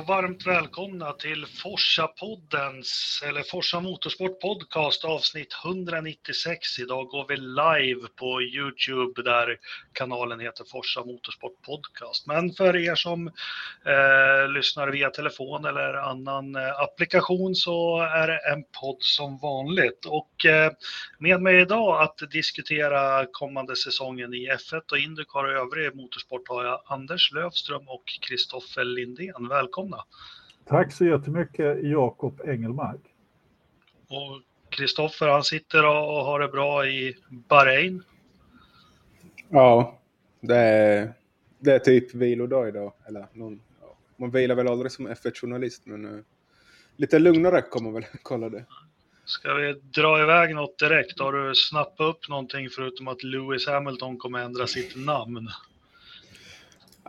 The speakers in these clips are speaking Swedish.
och varmt välkomna till Forsa-poddens, eller Forsa Motorsport Podcast avsnitt 196. Idag går vi live på Youtube där kanalen heter Forsa Motorsport Podcast. Men för er som eh, lyssnar via telefon eller annan eh, applikation så är det en podd som vanligt. Och eh, med mig idag att diskutera kommande säsongen i F1 och Indycar och övrig motorsport har jag Anders Lövström och Kristoffer Lindén. Välkomna! Tack så jättemycket Jakob Engelmark. Och Kristoffer han sitter och har det bra i Bahrain. Ja, det är, det är typ vilodag idag. Eller någon. Man vilar väl aldrig som F1-journalist men uh, lite lugnare kommer man väl kolla det. Ska vi dra iväg något direkt? Har du snappat upp någonting förutom att Lewis Hamilton kommer ändra sitt namn?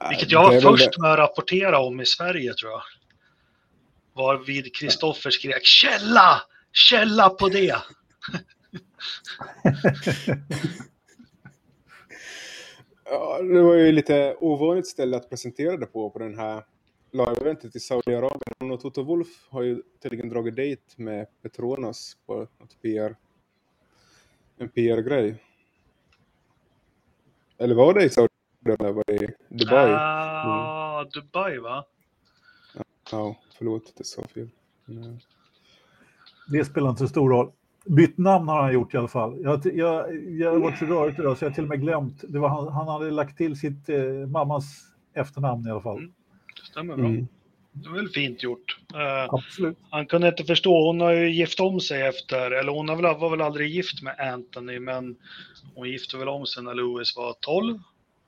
Vilket jag var först med att rapportera om i Sverige tror jag. Var vid Kristoffer skrek källa! Källa på det! ja, det var ju lite ovanligt ställe att presentera det på, på den här live-eventet i Saudiarabien. Och Toto Wolf har ju tydligen dragit dejt med Petronas på något PR, en PR-grej. Eller var det i Saudiarabien? Eller var det i Dubai? Ah, mm. Dubai va? Ja, förlåt, det sa fel. Mm. Det spelar inte så stor roll. Bytt namn har han gjort i alla fall. Jag, jag, jag har varit så rörigt idag så jag har till och med glömt. Det var han, han hade lagt till sitt eh, mammas efternamn i alla fall. Mm. Det stämmer bra. Mm. Det var väl fint gjort. Uh, Absolut. Han kunde inte förstå, hon har ju gift om sig efter, eller hon var väl aldrig gift med Anthony, men hon gifte väl om sig när Louis var 12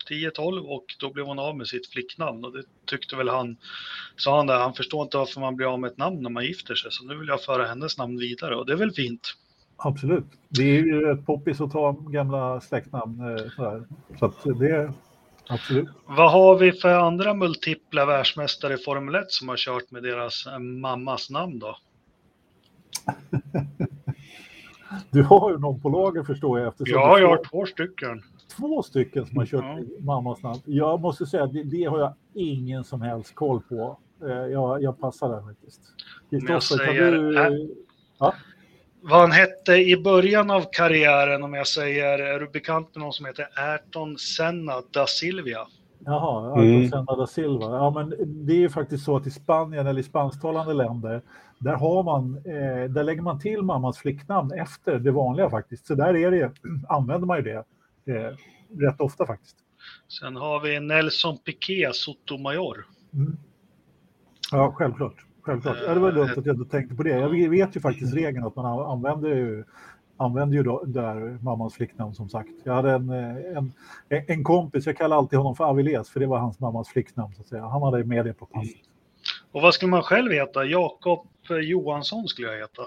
10-12 och då blev hon av med sitt flicknamn och det tyckte väl han, sa han där, han förstår inte varför man blir av med ett namn när man gifter sig så nu vill jag föra hennes namn vidare och det är väl fint. Absolut. Det är ju ett poppis att ta gamla släktnamn eh, så, så att det är absolut. Vad har vi för andra multipla världsmästare i Formel 1 som har kört med deras eh, mammas namn då? du har ju någon på lager förstår jag. Eftersom ja, jag har två stycken två stycken som har kört mm. mammas namn. Jag måste säga att det, det, har jag ingen som helst koll på. Eh, jag, jag passar där faktiskt. Kristoffer, kan du... Ja? Vad han hette i början av karriären, om jag säger, är du bekant med någon som heter Ayrton Senna da Silvia? Jaha, Ayrton mm. Senna da Silva. Ja, men det är ju faktiskt så att i Spanien eller i spansktalande länder, där har man, eh, där lägger man till mammas flicknamn efter det vanliga faktiskt. Så där är det, använder man ju det eh, rätt ofta faktiskt. Sen har vi Nelson Piquet Sotomayor. Mm. Ja, självklart. självklart. Ja, det var dumt att jag inte tänkte på det. Jag vet ju faktiskt regeln att man använder ju, använder ju då, där mammans flicknamn som sagt. Jag hade en, en, en kompis, jag kallar alltid honom för Aviles för det var hans mammas flicknamn så att säga. Han hade med det på passet. Och vad skulle man själv heta? Jakob Johansson skulle jag heta.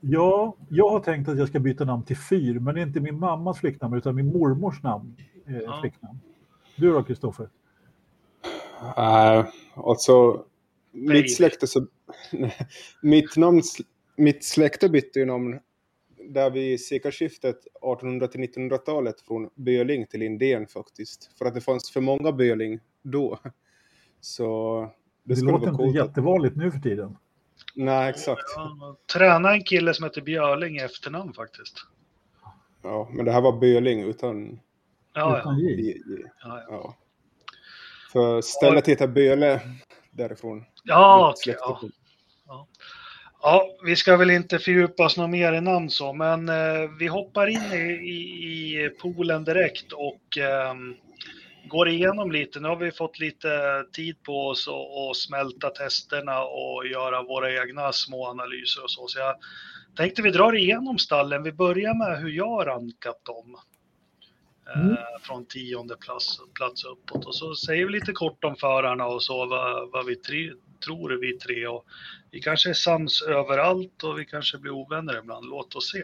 Ja, jag har tänkt att jag ska byta namn till Fyr, men det är inte min mammas flicknamn utan min mormors namn. Eh, ja. flicknamn. Du då, Kristoffer? Uh, alltså, mitt släkte så... mitt, namn, mitt släkte bytte ju namn där vid sekelskiftet 1800 till 1900-talet från Böling till Indien faktiskt. För att det fanns för många Böling då. Så det, det låter inte jättevanligt nu för tiden. Nej, exakt. Ja, träna en kille som heter Björling i efternamn faktiskt. Ja, men det här var Böling utan... Ja, utan ja. J. Ja, ja. För stället heter Böle därifrån. Ja, okej. Okay, ja. ja. vi ska väl inte fördjupa oss något mer i namn så, men eh, vi hoppar in i, i, i poolen direkt och eh, går igenom lite. Nu har vi fått lite tid på oss att smälta testerna och göra våra egna små analyser och så. Så jag tänkte vi drar igenom stallen. Vi börjar med hur jag rankat dem. Eh, mm. från tionde plats, plats uppåt. Och så säger vi lite kort om förarna och så vad, vad vi tre, tror vi tre. Och vi kanske är sams överallt och vi kanske blir ovänner ibland. Låt oss se.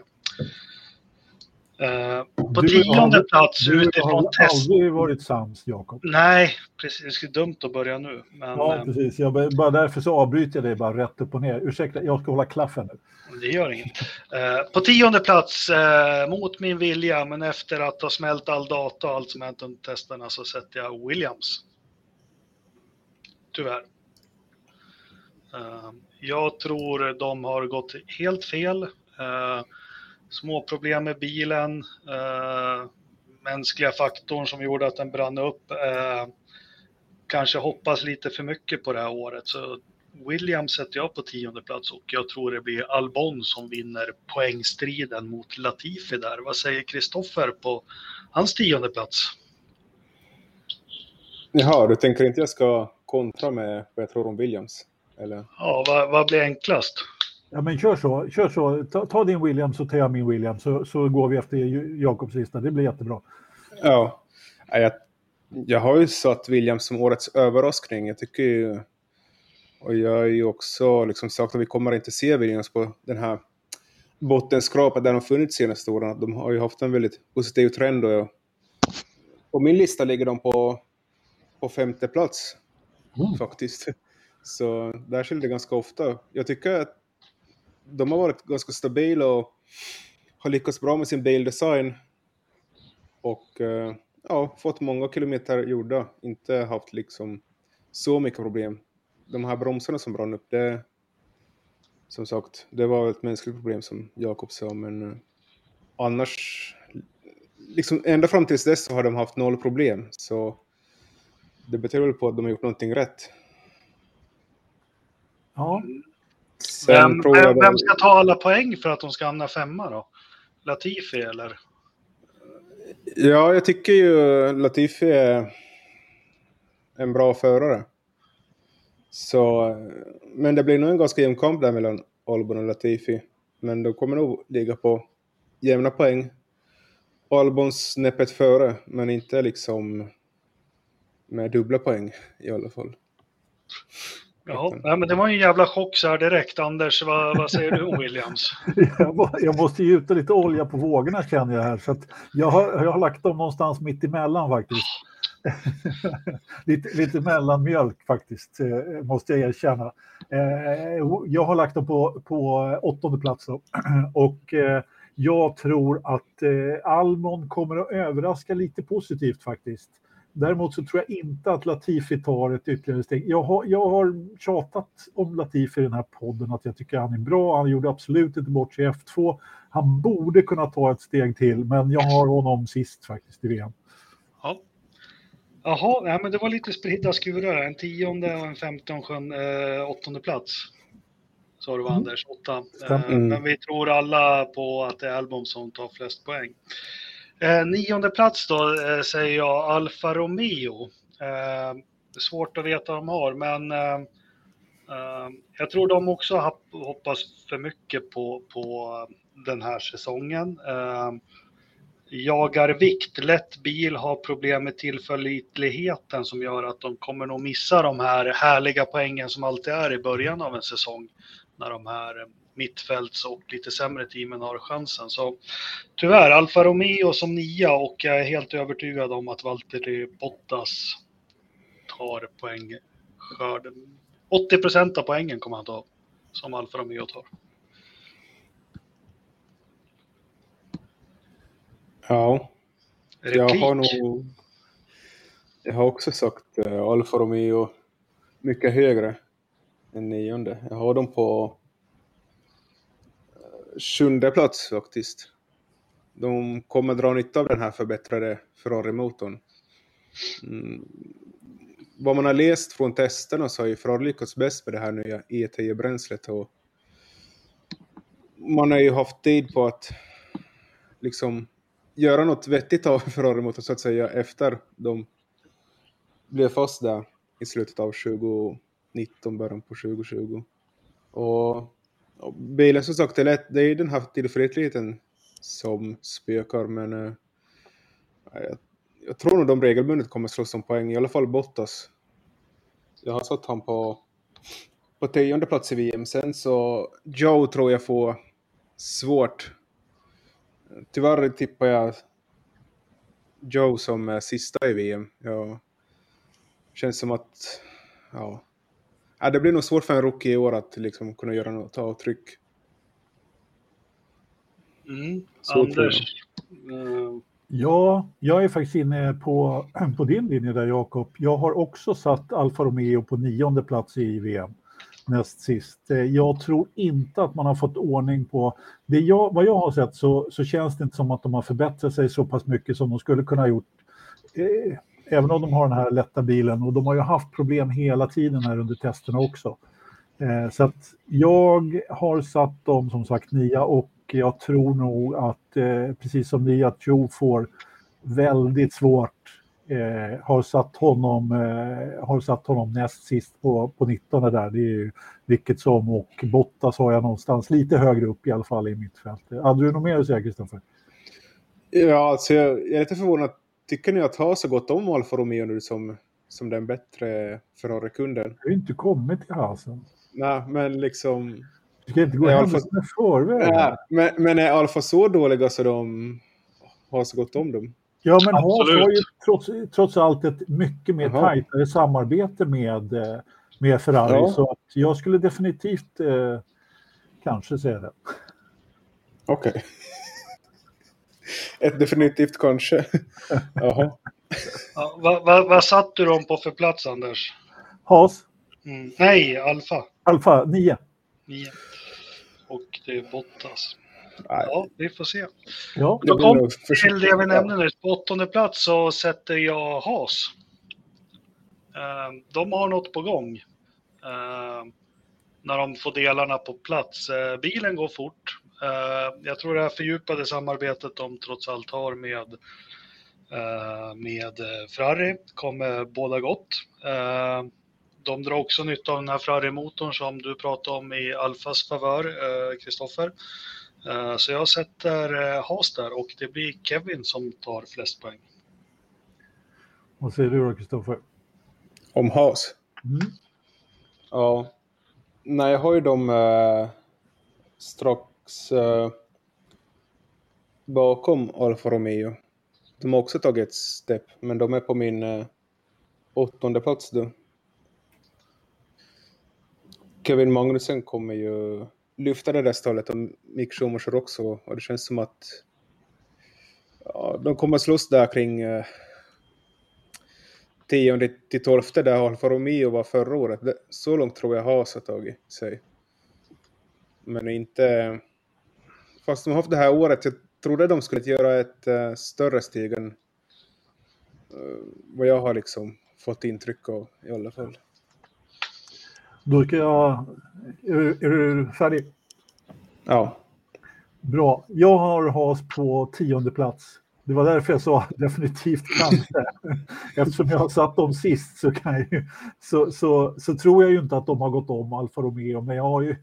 Uh, på du tionde har, plats du utifrån test... Du har aldrig varit sams, Jakob. Nej, precis. Det är dumt att börja nu. Men, ja, eh, precis. Jag, bara därför så avbryter jag dig bara rätt upp och ner. Ursäkta, jag ska hålla klaffen nu. Det gör inget. Uh, på tionde plats, uh, mot min vilja, men efter att ha smält all data och allt som hänt under testerna så sätter jag Williams. Tyvärr. Eh, jag tror de har gått helt fel. Eh, små problem med bilen, eh, mänskliga faktorn som gjorde att den brann upp. Kanske hoppas lite för mycket på det här året. Så Williams sätter jag på tionde plats och jag tror det blir Albon som vinner poängstriden mot Latifi där. Vad säger Kristoffer på hans tionde plats? Jaha, du tänker inte jag ska kontra med vad jag tror om Williams? Eller? Ja, vad, vad blir enklast? Ja, men kör så. Kör så. Ta, ta din Williams så tar jag min Williams så, så går vi efter Jakobs lista. Det blir jättebra. Ja, jag, jag har ju satt Williams som årets överraskning. Jag tycker ju... Och jag har ju också liksom sagt att vi kommer inte se Williams på den här bottenskrapet där de funnits senaste åren. De har ju haft en väldigt positiv trend. Och på min lista ligger de på, på femte plats. Mm. Faktiskt. Så där skiljer det ganska ofta. Jag tycker att de har varit ganska stabila och har lyckats bra med sin bildesign. Och eh, ja, fått många kilometer gjorda. Inte haft liksom så mycket problem. De här bromsarna som brann upp, det som sagt, det var ett mänskligt problem som Jakob sa, men eh, annars, liksom ända fram tills dess så har de haft noll problem. Så det betyder väl på att de har gjort någonting rätt. Ja. Vem, vem, vem, ska ta alla poäng för att de ska hamna femma då? Latifi eller? Ja, jag tycker ju Latifi är en bra förare. Så, men det blir nog en ganska jämn kamp där mellan Albon och Latifi. Men de kommer nog ligga på jämna poäng. Albon snäppet före, men inte liksom med dubbla poäng i alla fall. Ja, men det var en jävla chock så här direkt. Anders, vad, vad säger du om Williams? jag måste gjuta lite olja på vågorna känner jag här. Så jag, har, jag har lagt dem någonstans mitt emellan faktiskt. lite, lite mellanmjölk faktiskt, eh, måste jag erkänna. Eh, jag har lagt dem på, på åttonde plats då. och eh, jag tror att Almon kommer att överraska lite positivt faktiskt. Däremot så tror jag inte att Latifi tar ett ytterligare steg. Jag har, jag har tjatat om Latifi i den här podden att jag tycker han är bra. Han gjorde absolut inte bort sig i F2. Han borde kunna ta ett steg till, men jag har honom sist faktiskt i VM. Ja. Jaha, nej, men det var lite spridda skurar. En tionde och en en äh, åttonde plats. Sa du var mm. Anders, åtta. Äh, men vi tror alla på att det är Album som tar flest poäng. Eh, nionde plats då eh, säger jag Alfa Romeo. Eh, svårt att veta vad de har, men eh, eh, jag tror de också hoppas för mycket på, på den här säsongen. Eh, jagar vikt, lätt bil, har problem med tillförlitligheten som gör att de kommer nog missa de här härliga poängen som alltid är i början av en säsong när de här mittfälts och lite sämre teamen har chansen. Så tyvärr, Alfa Romeo som nia och jag är helt övertygad om att Valtteri Bottas tar poängskörden. 80 procent av poängen kommer han ta, som Alfa Romeo tar. Ja, Replik. jag har nog... Jag har också sagt uh, Alfa Romeo mycket högre en nionde. Jag har dem på eh, sjunde plats faktiskt. De kommer dra nytta av den här förbättrade Ferrari-motorn. Mm. Vad man har läst från testerna så har ju Ferrari lyckats bäst med det här nya E10-bränslet och man har ju haft tid på att liksom göra något vettigt av Ferrari-motorn så att säga efter de blev fast där i slutet av 2019, början på 2020. Och bilen som sagt, det är, lätt, det är den här tillförlitligheten som spökar, men äh, jag, jag, tror nog de regelbundet kommer slåss om poäng, i alla fall Bottas. Jag har satt han på, på tionde plats i VM. Sen så Joe tror jag får svårt. Tyvärr tippar jag Joe som sista i VM. Ja, känns som att ja, ja, det blir nog svårt för en rookie i år att liksom kunna göra något avtryck. Mm. Anders? Uh... Ja, jag är faktiskt inne på, på din linje där Jakob. Jag har också satt Alfa Romeo på nionde plats i VM. näst sist. Eh, jag tror inte att man har fått ordning på... Det jag, vad jag har sett så, så känns det inte som att de har förbättrat sig så pass mycket som de skulle kunna ha gjort. Eh, även om de har den här lätta bilen och de har ju haft problem hela tiden här under testerna också. Eh, så att jag har satt dem som sagt nia och jag tror nog att eh, precis som ni att Joe får väldigt svårt eh, har, satt honom, eh, har satt honom näst sist på, på 19 där. Det är ju vilket som och Bottas har jag någonstans lite högre upp i alla fall i mittfältet. Hade du något mer att säga Kristoffer? Ja, alltså jag, jag är lite förvånad. Tycker ni att Haas har gått om Alfa Romeo nu som, som den bättre Ferrari-kunden? Jag har inte kommit till Haasen. Nej, men liksom... Du ska inte gå händelserna i förväg. Nej, men, men är Alfa så dåliga så de har så gått om dem? Ja, men Haas har ju trots, trots allt ett mycket mer Aha. tajtare samarbete med, eh, med Ferrari. Ja. Så att jag skulle definitivt eh, kanske säga det. Okej. Okay. Ett definitivt kanske. Jaha. Ja, vad, vad, vad satt du dem på för plats, Anders? Haas. Mm. Nej, Alfa. Alfa, nio. Nio. Och det är Bottas. Ja, vi får se. Ja, Då kom till det vi nämnde nu. På åttonde plats så sätter jag Haas. Ehm, de har något på gång. Ehm, när de får delarna på plats. Ehm, bilen går fort. Jag tror det här fördjupade samarbetet de trots allt har med med Ferrari kommer båda gott. De drar också nytta av den här Ferrari-motorn som du pratade om i Alfas favör, Kristoffer. Eh, så jag sätter eh, Haas där och det blir Kevin som tar flest poäng. Vad säger du då, Kristoffer? Om Haas? Mm. Ja. Nej, jag har ju dem eh, strax eh, bakom Alfa Romeo. De har också tagit ett steg, men de är på min eh, åttonde plats då. Kevin Magnussen kommer ju lyfta det där stallet och Mick Schumacher också. Och det känns som att ja, de kommer slåss där kring eh, 10 till 12 där Alfa Romeo var förra året. Det, så långt tror jag Haas har tagit sig. Men inte... Fast de har haft det här året, jag trodde de skulle göra ett uh, större steg än uh, vad jag har liksom fått intryck av i alla fall. Då ska jag... Är, är du färdig? Ja. Bra. Jag har Haas på tionde plats. Det var därför jag sa definitivt kanske. Eftersom jag har satt dem sist så, kan jag ju, så, så, så tror jag ju inte att de har gått om Alfa Romeo. Men jag har ju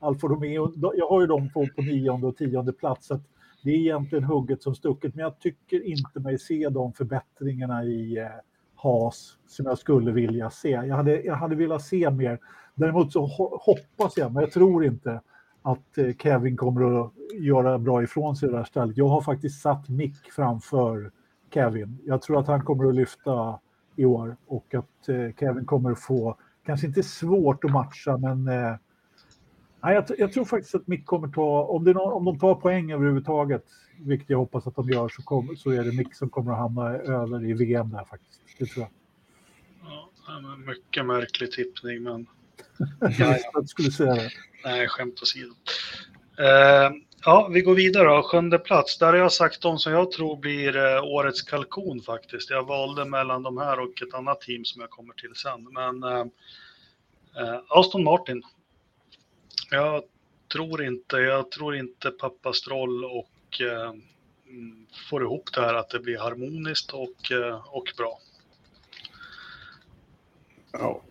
Alfa Romeo, jag har ju dem på, på nionde och tionde plats. Så det är egentligen hugget som stucket. Men jag tycker inte mig se de förbättringarna i eh, Haas som jag skulle vilja se. Jag hade, jag hade velat se mer. Däremot så hoppas jag, men jag tror inte att eh, Kevin kommer att göra bra ifrån sig i det här stället. Jag har faktiskt satt Mick framför Kevin. Jag tror att han kommer att lyfta i år och att eh, Kevin kommer att få, kanske inte svårt att matcha, men eh, eh, jag, jag, tror faktiskt att Mick kommer ta, om, det någon, om de tar poäng överhuvudtaget, vilket jag hoppas att de gör, så, kom, så är det Mick som kommer att hamna över i VM där faktiskt. Det tror jag. Ja, mycket märklig tippning, men... jag visste att du skulle säga det. Nej, skämt åsido. Uh, ja, vi går vidare då. Sjunde plats. Där har jag sagt de som jag tror blir uh, årets kalkon faktiskt. Jag valde mellan de här och ett annat team som jag kommer till sen. Men uh, Aston Martin. Jag tror inte, jag tror inte pappa Stroll och mm, får ihop det här att det blir harmoniskt och, och bra. Ja.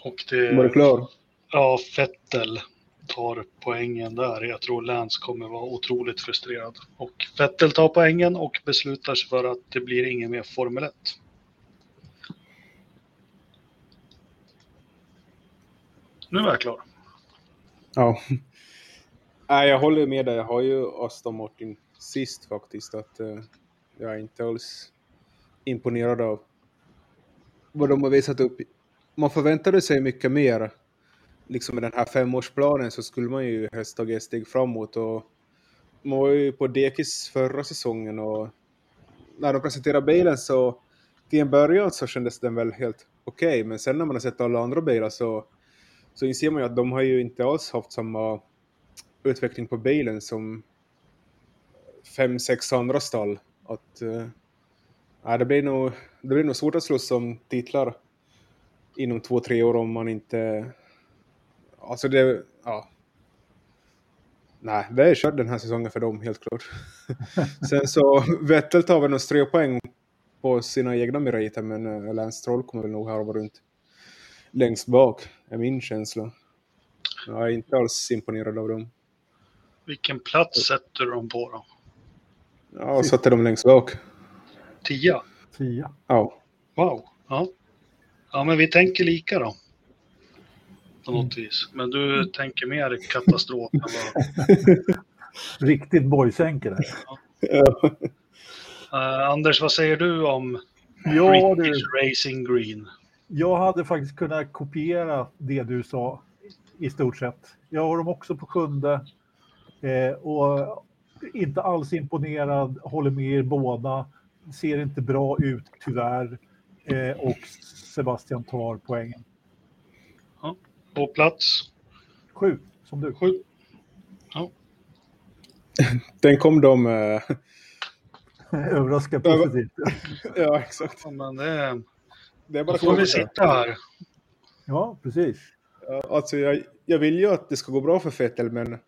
Och det... Var du klar? Ja, Fettel tar poängen där. Jag tror Lance kommer vara otroligt frustrerad. Och Fettel tar poängen och beslutar sig för att det blir ingen mer Formel 1. Nu är jag klar. Ja. Nej, jag håller med dig. Jag har ju Aston Martin sist faktiskt. Att uh, jag är inte alls imponerad av vad de har visat upp. Man förväntade sig mycket mer liksom med den här femårsplanen så skulle man ju helst tagit ett steg framåt och man var ju på dekis förra säsongen och när de presenterade bilen så till en början så kändes den väl helt okej okay, men sen när man har sett alla andra bilar så så inser man ju att de har ju inte alls haft samma utveckling på bilen som fem, sex andra stall. Att, äh, det, blir nog, det blir nog svårt att slåss om titlar inom två, tre år om man inte... Alltså det... Ja. Nej, det är kört den här säsongen för dem, helt klart. Sen så, Vettel tar väl några poäng på sina egna meriter, men uh, Lance Troll kommer väl nog harva runt längst bak, är min känsla. Jag är inte alls imponerad av dem. Vilken plats sätter du dem på då? Ja, satte dem längst bak. Tia? Tia. Ja. Wow. Ja. Ja, men vi tänker lika då. På något mm. vis. Men du tänker mer katastrof än vad... Riktigt boysänke där. Ja. Uh, Anders, vad säger du om ja, British du... Racing Green? Jag hade faktiskt kunnat kopiera det du sa i stort sett. Jag har dem också på sjunde eh, och inte alls imponerad, håller med er båda. Ser inte bra ut tyvärr eh, och Sebastian tar poängen. Ja, på plats? Sju, som du. Sju. Ja. Den kom de... Eh... Överraska positivt. ja, exakt. Ja, men det, det är bara får vi sitta här. Ja, precis. Alltså, jag, jag vill ju att det ska gå bra för Fettel, men... Mm.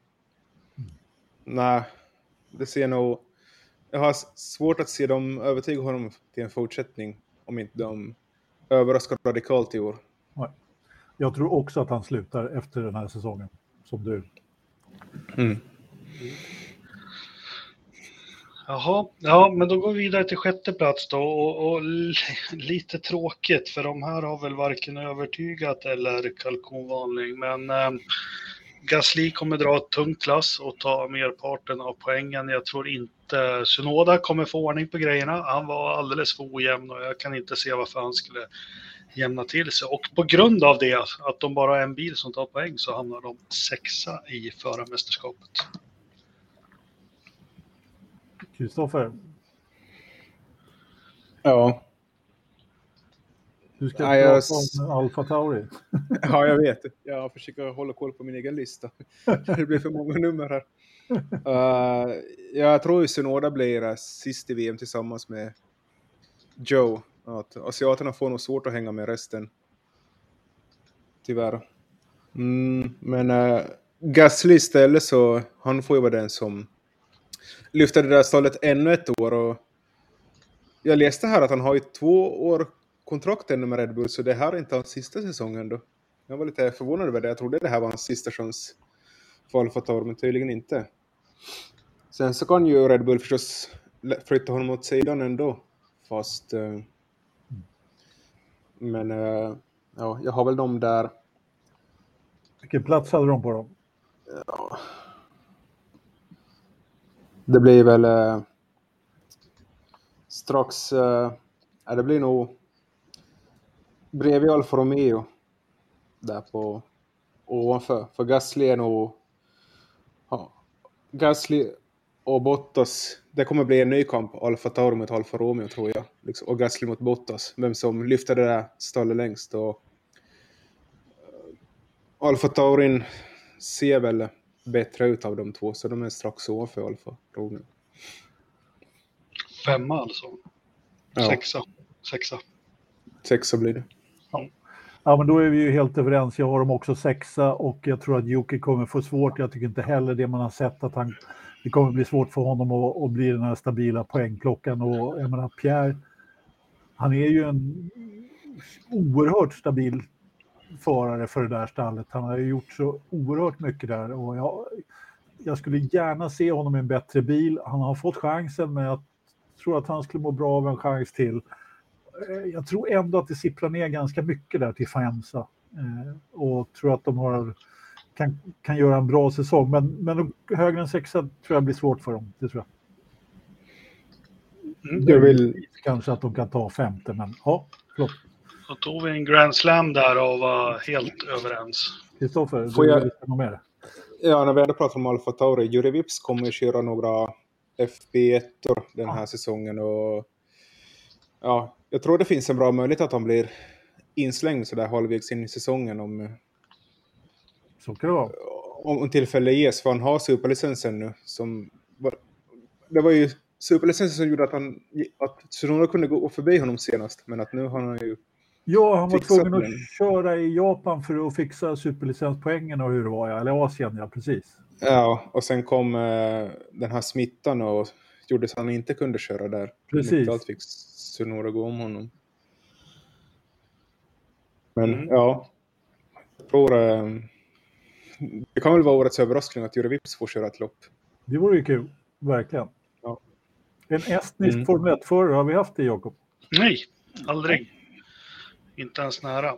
Nej, det ser nog... Jag har svårt att se dem övertyga honom till en fortsättning om inte de överraskar radikalt i år. Jag tror också att han slutar efter den här säsongen, som du. Mm. Jaha, ja, men då går vi vidare till sjätte plats då och, och, lite tråkigt för de här har väl varken övertygat eller kalkonvarning, men eh, Gasly kommer dra ett tungt klass och ta merparten av poängen. Jag tror inte Sunoda kommer få ordning på grejerna. Han var alldeles för ojämn och jag kan inte se varför han skulle jämna till sig. Och på grund av det, att de bara har en bil som tar poäng, så hamnar de sexa i förarmästerskapet. Kristoffer? Ja. Du ska ja, prata jag... om Alfa Tauri. ja, jag vet. Jag försöker hålla koll på min egen lista. det blir för många nummer här. Uh, jag tror ju Sunoda blir sist i VM tillsammans med Joe. Att asiaterna får nog svårt att hänga med resten. Tyvärr. Mm, men uh, Gasly istället så, han får ju vara den som lyfter det där stallet ännu ett år. Och jag läste här att han har ju två år kontrakt ännu med Red Bull, så det här är inte hans sista säsong ändå. Jag var lite förvånad över det. Jag trodde det här var hans sista chans för Alfa men tydligen inte. Sen så kan ju Red Bull förstås flytta honom åt sidan ändå, fast... Uh, men uh, ja, jag har väl dem där. Vilken plats hade de på dem? Ja. Det blir väl eh, strax... Eh, ja, det blir nog bredvid Alfa Romeo. Där på ovanför. För Gasly är nog... Ja, Gasly och Bottas. Det kommer bli en ny kamp. Alfa Tauri mot Alfa Romeo tror jag. Liksom, och Gasly mot Bottas. Vem som lyfter det där stallet längst. Och, eh, Alfa Taurin ser väl bättre ut av de två. Så de är strax ovanför Alfa Romeo. Femma alltså? Sexa? Sexa? Sexa blir det. Ja. men då är vi ju helt överens. Jag har dem också sexa och jag tror att Jocke kommer få svårt. Jag tycker inte heller det man har sett att han, det kommer bli svårt för honom att, att bli den här stabila poängklockan och jag menar Pierre, han är ju en oerhört stabil förare för det där stallet. Han har ju gjort så oerhört mycket där och jag, jag skulle gärna se honom i en bättre bil. Han har fått chansen men jag tror att han skulle må bra av en chans till. Eh, jag tror ändå att det sipprar ner ganska mycket där till Faenza eh, och tror att de har, kan, kan göra en bra säsong. Men, men högre än sexa tror jag blir svårt för dem. Det tror jag. Mm. Jag vill... Kanske att de kan ta femte, men ja, förlåt. Då tog vi en Grand Slam där och var helt överens. Kristoffer, får jag något mer? Ja, när vi hade pratat om Alfa Tauri, Juri Vips kommer köra några FB1 den här ja. säsongen och ja, jag tror det finns en bra möjlighet att han blir inslängd sådär halvvägs in i säsongen om, Så kan det vara. Om, om tillfälle ges, för han har superlicensen nu. Som var, det var ju superlicensen som gjorde att, han, att Tsunoda kunde gå förbi honom senast, men att nu har han ju Ja, han var tvungen att köra i Japan för att fixa superlicenspoängen och hur det var, ja. eller Asien, ja precis. Ja, och sen kom eh, den här smittan och gjorde så att han inte kunde köra där. Precis. Inte allt fick Tsunoda gå om honom. Men Mm. ja, jag tror eh, det kan väl vara årets överraskning att Jure Vips får köra ett lopp. Det vore ju kul, verkligen. Ja. En estnisk Mm. Formel 1-förare, har vi haft det Jakob? Nej, aldrig. Inte ens nära.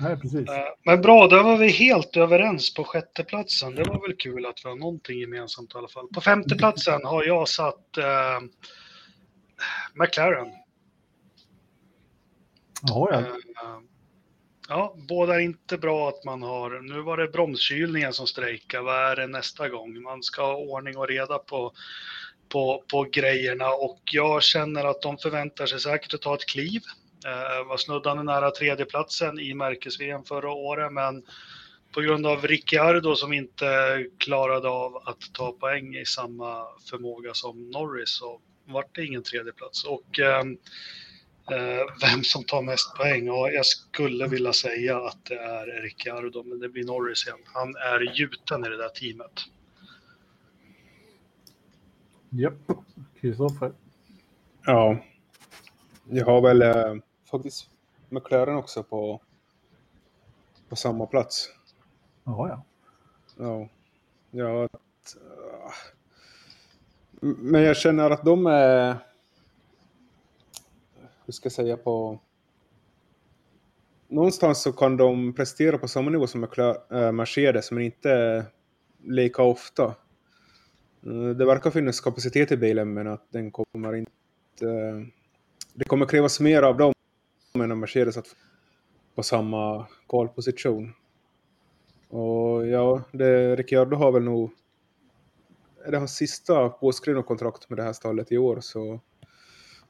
Nej, precis. Eh, Men bra, där var vi helt överens på sjätteplatsen. Det var väl kul att vi har någonting gemensamt i alla fall. På femteplatsen har jag satt eh, McLaren. Jaha, ja. Eh, Ja, båda inte bra att man har. Nu var det bromskylningen som strejkar. Vad är det nästa gång? Man ska ha ordning och reda på, på, på grejerna och jag känner att de förväntar sig säkert att ta ett kliv. Eh, var snuddande nära tredjeplatsen i märkes förra året, men på grund av Ricciardo som inte klarade av att ta poäng i samma förmåga som Norris så vart det ingen tredjeplats. Och ehm, Eh, vem som tar mest poäng? Ja, jag skulle vilja säga att det är Ricciardo, men det blir Norris igen. Han är gjuten i det där teamet. Japp, Kristoffer. Ja, jag har väl eh, faktiskt McLaren också på, på samma plats. Jaha, ja. Ja, ja att, ah. men jag känner att de är, hur ska jag säga, på... Någonstans så kan de prestera på samma nivå som äh, Mercedes, men inte lika ofta. Eh, Det verkar finnas kapacitet i bilen, men att den kommer inte... Det kommer krävas mer av dem av Mercedes att på samma kvalposition. Och ja, det, Ricciardo har väl nog... Är det hans sista påskrivna kontrakt med det här stallet i år så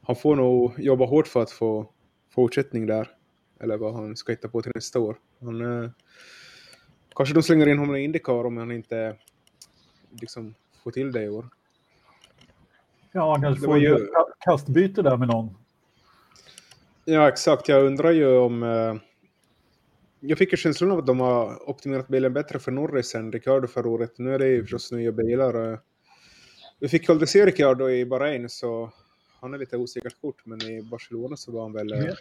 han får nog jobba hårt för att få fortsättning där. Eller vad han ska hitta på till nästa år. Han, eh, kanske de slänger in honom i Indycar om han inte liksom får till det i år. Ja, han kanske får ju... kastbyte där med någon. Ja, exakt. Jag undrar ju om... Eh, jag fick ju känslan av att de har optimerat bilen bättre för Norris än Ricciardo förra året. Nu är det ju förstås nya bilar. eh. Vi fick ju aldrig se Ricciardo i Bahrain så han är lite osäkert kort. Men i Barcelona så var han väl... eh, Helt,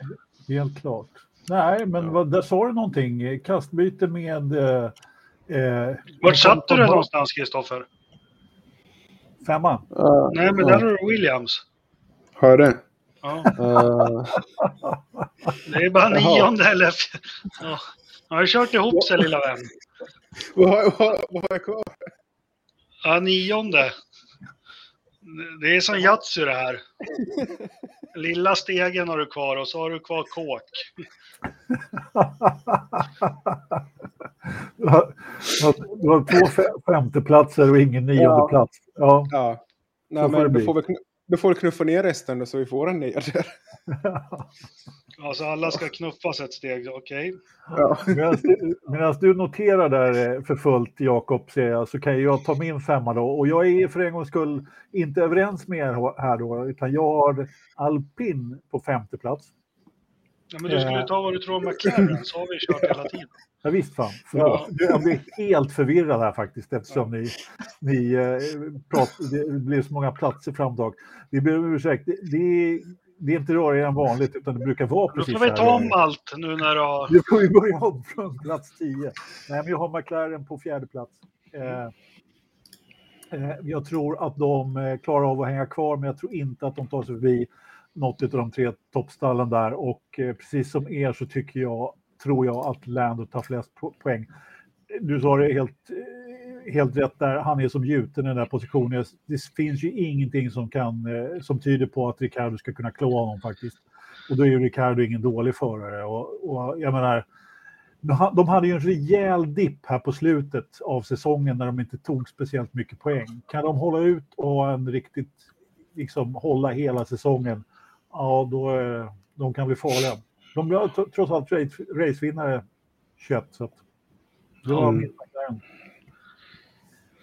helt klart. Nej, men Ja. vad, där sa du någonting. Kastbyte med... Eh, eh, Vart satte du det någonstans, Kristoffer? Femma. Nej, men där har du Williams. Har det? Ja, Eh, det är bara nionde eller... Ja. Han har kört ihop sig, lilla vän. vad, har- har- har jag kvar? Ja, nionde. Det är som Yatzy det här. Lilla stegen har du kvar och så har du kvar kåk. Du har, du har två fe- femteplatser och ingen nionde Ja. plats. Ja. Ja. Nej, får men du får, väl, du får väl knuffa ner resten då, så vi får en nia där. Alltså alla ska knuffas ett steg, okej. Ja. Medan du, du noterar där eh, för fullt, Jakob, ser jag, så kan jag ta min femma då. Och jag är för en gångs skull inte överens med er här då, utan jag har alpin på femte plats. Ja, men du skulle ju ta vad du tror om McLaren, så har vi kört hela tiden. Ja, visst fan. Förlåt. Jag blir helt förvirrad här faktiskt eftersom ni, ni eh, pratar, det blir så många platser framtag. Vi ber om ursäkt. Det, det, är- det är inte rörigare än vanligt utan det brukar vara Då precis får vi här. ta om allt nu när du har... Nu får vi börja om från plats 10. Nej, men jag har McLaren på fjärde plats. Eh, eh, jag tror att de eh, klarar av att hänga kvar, men jag tror inte att de tar sig förbi något av de tre toppstallen där. Och eh, precis som er så tycker jag, tror jag att Lando tar flest poäng. Du sa det helt, eh, helt rätt där. Han är som gjuten i den där positionen. Det finns ju ingenting som, kan, eh, som tyder på att Ricardo ska kunna klå honom faktiskt. Och då är ju Ricardo ingen dålig förare. Och, och jag menar, de de hade ju en rejäl dipp här på slutet av säsongen när de inte tog speciellt mycket poäng. Kan de hålla ut och ha en riktigt, liksom hålla hela säsongen, ja då, eh, de kan bli farliga. De blev tr- trots allt race- racevinnare 21. Så att, Ja, mm.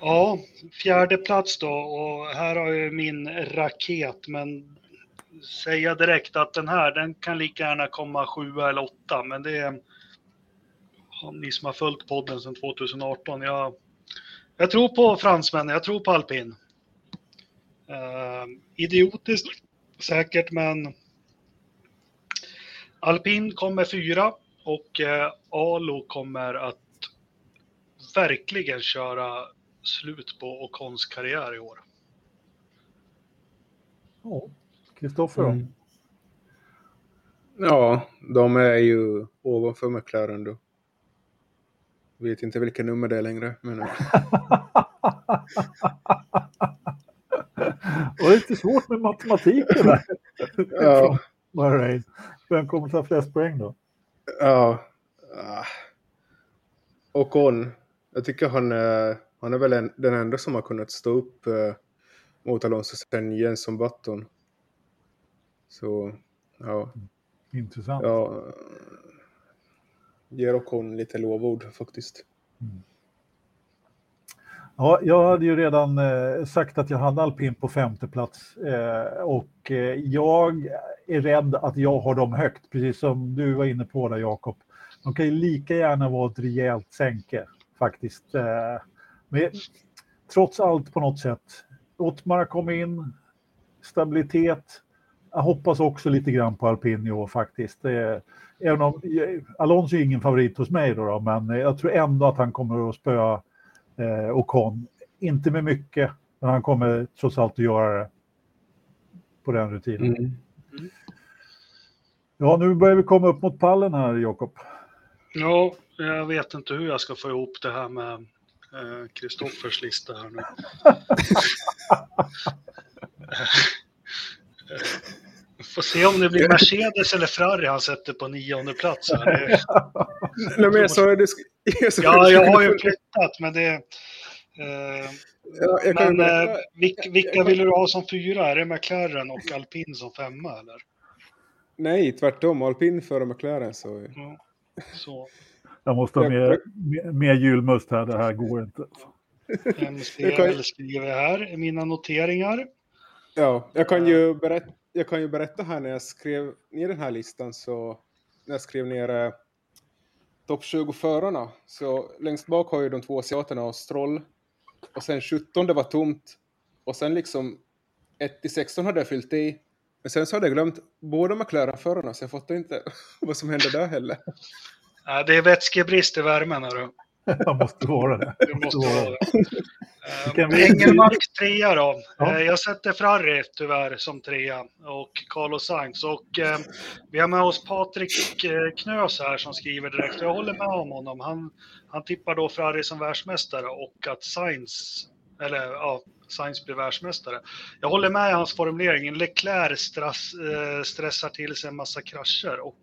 ja, fjärde plats då och här har jag min raket men säga direkt att den här, den kan lika gärna komma sjua eller åtta men det är ni som har följt podden sedan 2018. Jag, jag tror på fransmännen, jag tror på alpin. Uh, idiotiskt säkert, men alpin kommer fyra och uh, Alo kommer att verkligen köra slut på Ocons karriär i år. Ja, Kristoffer mm. Ja, de är ju ovanför McLaren då. Vet inte vilka nummer det är längre. Men... det är lite svårt med matematiken där. ja. Vem kommer ta flest poäng då? Ja. Och on. Jag tycker han är, han är väl en, den enda som har kunnat stå upp eh, mot Alonso sen Jensson Button. Så, ja. Intressant. Ja, ger Ocon lite lovord faktiskt. Mm. Ja, jag hade ju redan eh, sagt att jag hade alpin på femte plats eh, och eh, jag är rädd att jag har dem högt, precis som du var inne på där Jakob. De kan ju lika gärna vara ett rejält sänke faktiskt. Eh, men trots allt på något sätt. Ottmar kom in, stabilitet. Jag hoppas också lite grann på alpin i år faktiskt. Eh, även om eh, Alonso är ingen favorit hos mig då, då, men jag tror ändå att han kommer att spöa eh, Ocon. Inte med mycket, men han kommer trots allt att göra det på den rutinen. Mm. Ja, nu börjar vi komma upp mot pallen här, Jakob. Ja, jag vet inte hur jag ska få ihop det här med Kristoffers eh, lista här nu. Får se om det blir Mercedes eller Ferrari han sätter på nionde plats. Här. Nej, men jag sa det, jag sa ja, jag har ju flyttat, men det... Eh, ja, men eh, vilka, vilka vill du ha som fyra? Är det McLaren och Alpin som femma, eller? Nej, tvärtom. Alpin före McLaren. Så... Ja, så. Jag måste ha mer, mer julmust här, det här går inte. MCL skriver här, mina noteringar. Ja, jag kan ju berätta jag kan ju berätta här när jag skrev ner den här listan så när jag skrev ner eh, topp 20 förarna så längst bak har ju de två asiaterna och Stroll och sen 17 det var tomt och sen liksom 1 till 16 hade jag fyllt i men sen så hade jag glömt båda McLaren-förarna så jag fattar inte vad som hände där heller. Ja, det är vätskebrist i värmen. Hörru. Jag måste vara det. det måste vara det. Um, Engelmark trea då. Ja. Uh, jag sätter Ferrari tyvärr som trea och Carlos Sainz. Och uh, vi har med oss Patrik uh, Knös här som skriver direkt. Jag håller med om honom. Han, han tippar då Ferrari som världsmästare och att Sainz, eller ja, Sainz blir världsmästare. Jag håller med i hans formulering. Leclerc stress, stressar till sig en massa krascher och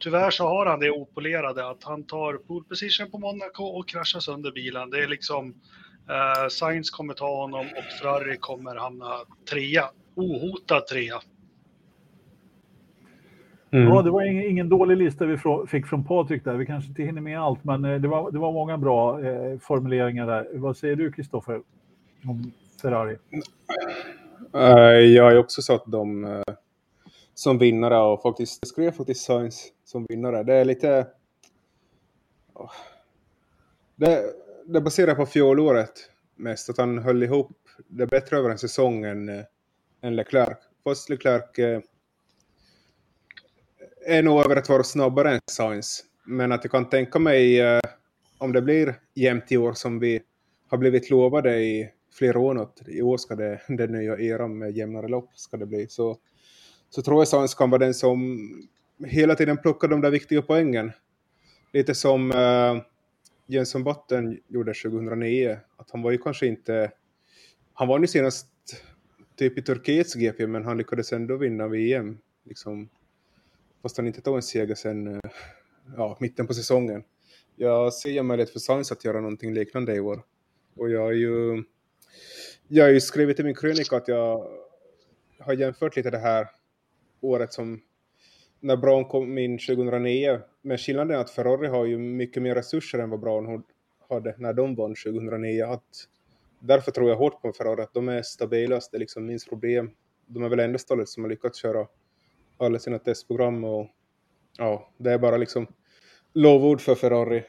tyvärr så har han det opolerade att han tar pole position på Monaco och kraschar sönder bilen. Det är liksom uh, Sainz kommer ta honom och Ferrari kommer hamna trea. Ohotad trea. Mm. Ja, det var ingen, ingen, dålig lista vi fick från Patrik där. Vi kanske inte hinner med allt, men eh, det var, det var många bra eh, formuleringar där. Vad säger du, Kristoffer, om Ferrari? Uh, jag har också satt dem uh, som vinnare och faktiskt skrev faktiskt Sainz som vinnare. Det är lite... Det, det baserar på fjolåret mest, att han höll ihop det bättre över en säsong än, äh, än Leclerc. Fast Leclerc äh, är nog över att vara snabbare än Sainz. Men att jag kan tänka mig äh, om det blir jämnt i år som vi har blivit lovade i flera år något. I år ska det den nya eran med jämnare lopp ska det bli. Så, så tror jag Sainz kan vara den som hela tiden plockar de där viktiga poängen. Lite som Jenson Button gjorde 2009. Att han var ju kanske inte... Han var ju senast typ i Turkiets GP, men han lyckades ändå vinna VM. Liksom, fast han inte tog en seger sen eh, ja, mitten på säsongen. Jag ser ju möjlighet för Sainz att göra någonting liknande i år. Och jag har ju, jag har ju skrivit i min krönika att jag har jämfört lite det här året som när Brown kom in 2009. Men skillnaden är att Ferrari har ju mycket mer resurser än vad Brown hade när de vann 2009. Att därför tror jag hårt på Ferrari, att de är stabilast, det är liksom minst problem. De är väl enda stallet som har lyckats köra alla sina testprogram och ja, det är bara liksom lovord för Ferrari.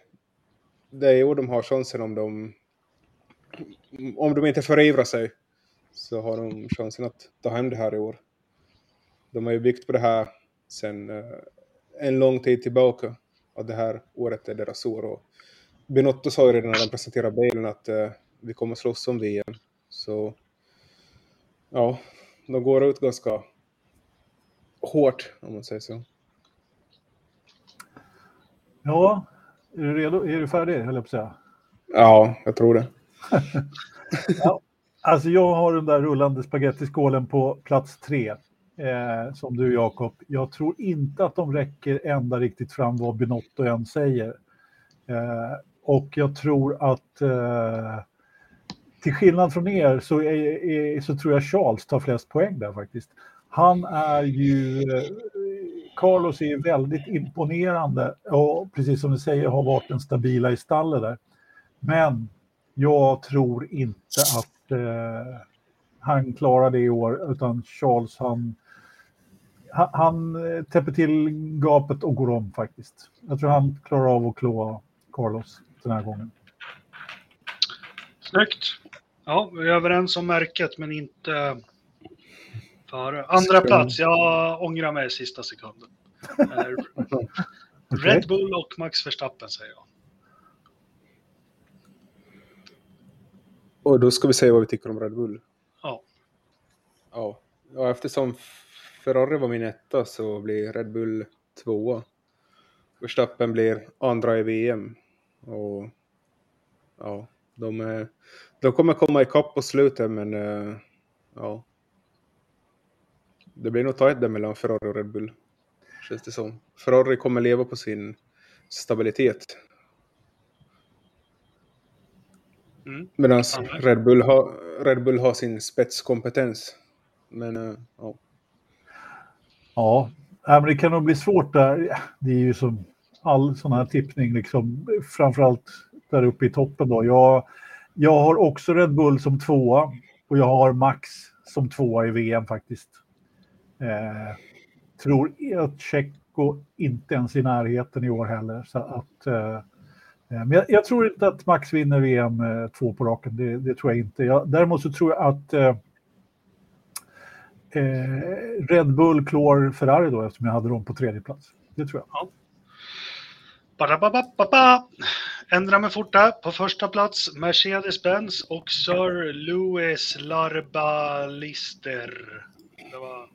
Det är ju de har chansen om de om de inte förivrar sig så har de chansen att ta hem det här i år. De har ju byggt på det här sedan uh, en lång tid tillbaka. Och det här året är deras år. Och Binotto sa ju redan när de presenterade bilen att uh, vi kommer slåss om VM. Så ja, de går ut ganska hårt om man säger så. Ja, är du redo? Är du färdig, höll jag på att säga? Ja, jag tror det. ja, alltså jag har den där rullande spagettiskålen på plats tre. Eh, som du Jakob. Jag tror inte att de räcker ända riktigt fram vad Binotto än säger. Eh, och jag tror att eh, till skillnad från er så, är, är, så tror jag Charles tar flest poäng där faktiskt. Han är ju, eh, Carlos är ju väldigt imponerande och precis som du säger har varit den stabila i stallet där. Men jag tror inte att eh, han klarar det i år, utan Charles han, han, han täpper till gapet och går om faktiskt. Jag tror han klarar av att klå Carlos den här gången. Snyggt. Ja, vi är överens om märket, men inte före. Andra plats, jag ångrar mig i sista sekunden. Red Bull och Max Verstappen säger jag. Och då ska vi säga vad vi tycker om Red Bull. Ja. Ja, och eftersom Ferrari var min etta så blir Red Bull tvåa. Verstappen blir andra i VM. Och ja, de, är, de kommer komma ikapp på slutet men uh, ja. Det blir nog tajt där mellan Ferrari och Red Bull. Känns det som. Ferrari kommer leva på sin stabilitet. Mm. Medan Red, Bull har, Red Bull har sin spetskompetens. Men uh, ja. Ja, men det kan nog bli svårt där. Det är ju som all sån här tippning, liksom, framförallt där uppe i toppen. Då. Jag, jag har också Red Bull som tvåa och jag har Max som tvåa i VM faktiskt. Eh, tror att Tjecko inte ens i närheten i år heller. Så att, eh, eh men jag, jag, tror inte att Max vinner VM eh, två på raken, det, det tror jag inte. Jag, däremot så tror jag att eh, eh, Red Bull klår Ferrari då eftersom jag hade dem på tredje plats. Det tror jag. Ja. Ändra mig fort där. På första plats Mercedes-Benz och Sir Louis Larbalister. Det var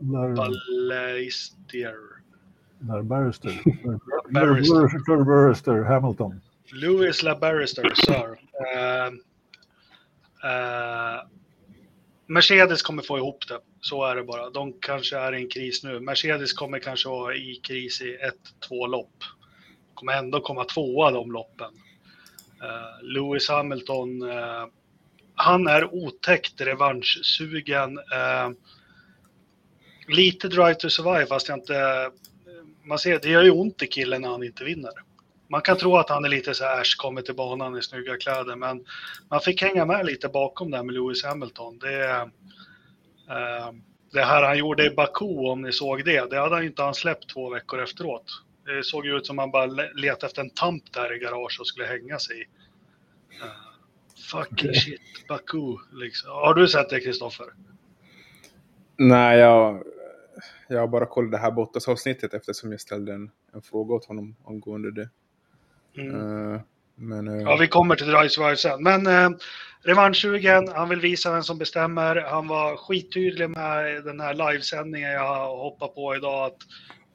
Larbalister. Barrister. Barrister Hamilton. Louis LaBarrister, sir. Uh, uh, Mercedes kommer få ihop det. Så är det bara. De kanske är i en kris nu. Mercedes kommer kanske vara i kris i ett, två lopp. Kommer ändå komma tvåa de loppen. Uh, Lewis Hamilton, uh, han är otäckt revanschsugen. Uh, lite Drive to Survive, fast jag inte man ser, det gör ju ont i killen när han inte vinner. Man kan tro att han är lite så här, äsch, kommer till banan i snygga kläder, men man fick hänga med lite bakom där med Lewis Hamilton. Det, eh, det här han gjorde i Baku, om ni såg det, det hade han inte han släppt två veckor efteråt. Det såg ut som han bara letade efter en tamp där i garaget och skulle hänga sig i. Uh, fucking shit, Baku. Liksom. Har du sett det, Kristoffer? Nej, jag jag har bara kollat det här Bottas-avsnittet eftersom jag ställde en, en fråga åt honom angående det. Mm. Uh, men, uh... Ja, vi kommer till Drive sen. Men uh, revanschsugen, han vill visa vem som bestämmer. Han var skittydlig med den här livesändningen jag hoppar på idag. Att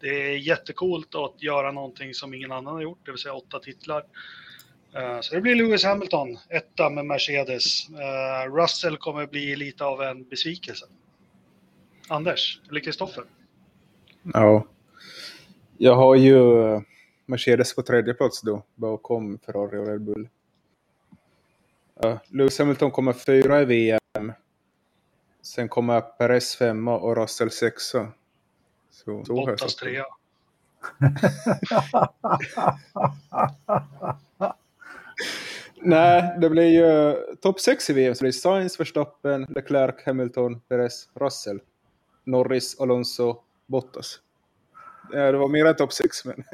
det är jättekult att göra någonting som ingen annan har gjort, det vill säga åtta titlar. Så det blir Lewis Hamilton, etta med Mercedes. Russell kommer bli lite av en besvikelse. Anders, eller Kristoffer? Ja. Jag har ju eh, Mercedes på tredje plats då, bakom Ferrari och Red Bull. Ja, Lewis Hamilton kommer fyra i VM. Sen kommer Perez femma och Russell sexa. Så, så Bottas trea. Nej, det blir ju topp 6 i VM. Så det är Sainz, Verstappen, Leclerc, Hamilton, Perez, Russell, Norris, Alonso, Bottas. Ja, det var mer än topp 6, men...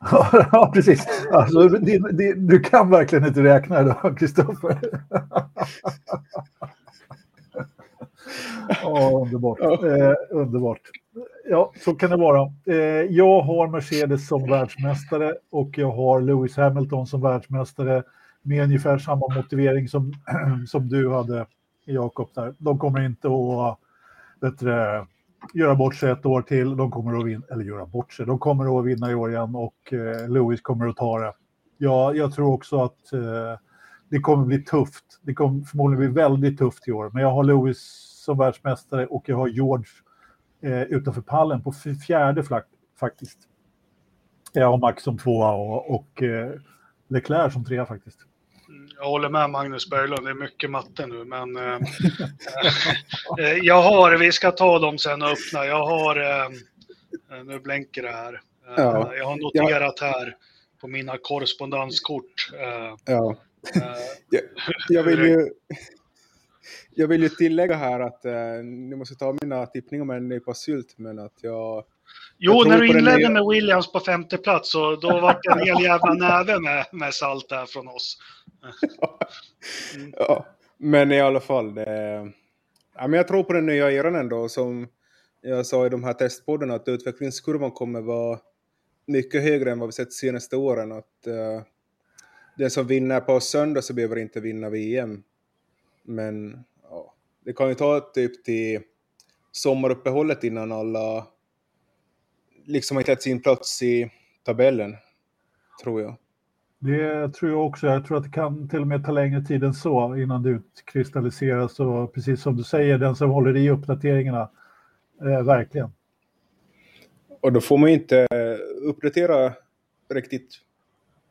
ja, precis. Alltså, din, din, du kan verkligen inte räkna idag, Kristoffer. oh, underbart. Eh, underbart. Ja, så kan det vara. Eh, jag har Mercedes som världsmästare och jag har Lewis Hamilton som världsmästare med ungefär samma motivering som, som du hade, Jakob. Där. De kommer inte att bättre, göra bort sig ett år till. De kommer att vinna, eller göra bort sig. De kommer att vinna i år igen och eh, Lewis kommer att ta det. Ja, jag tror också att eh, det kommer bli tufft. Det kommer förmodligen bli väldigt tufft i år, men jag har Lewis som världsmästare och jag har George eh, utanför pallen på fjärde flack, faktiskt. Jag har Max som tvåa och, och eh, Leclerc som trea faktiskt. Jag håller med Magnus Berglund, det är mycket matte nu, men eh, eh, jag har, vi ska ta dem sen och öppna, jag har, eh, nu blänker det här, eh, ja. jag har noterat ja. här på mina korrespondenskort. ja. jag, jag vill ju jag vill ju tillägga här att eh, ni måste ta mina tippningar med en nypa sylt, men att jag... Jo, när du inledde nya... med Williams på femte plats, så då var det en hel jävla näve med, med salt där från oss. Mm. ja, men i alla fall, det... ja, men jag tror på den nya eran ändå, som jag sa i de här testpoddarna, att utvecklingskurvan kommer vara mycket högre än vad vi sett de senaste åren. Att uh, den som vinner på söndag så behöver inte vinna VM. Men det kan ju ta typ till sommaruppehållet innan alla liksom har hittat sin plats i tabellen, tror jag. Det tror jag också. Jag tror att det kan till och med ta längre tid än så innan det utkristalliseras. Och precis som du säger, den som håller i uppdateringarna, eh, verkligen. Och då får man inte eh, uppdatera riktigt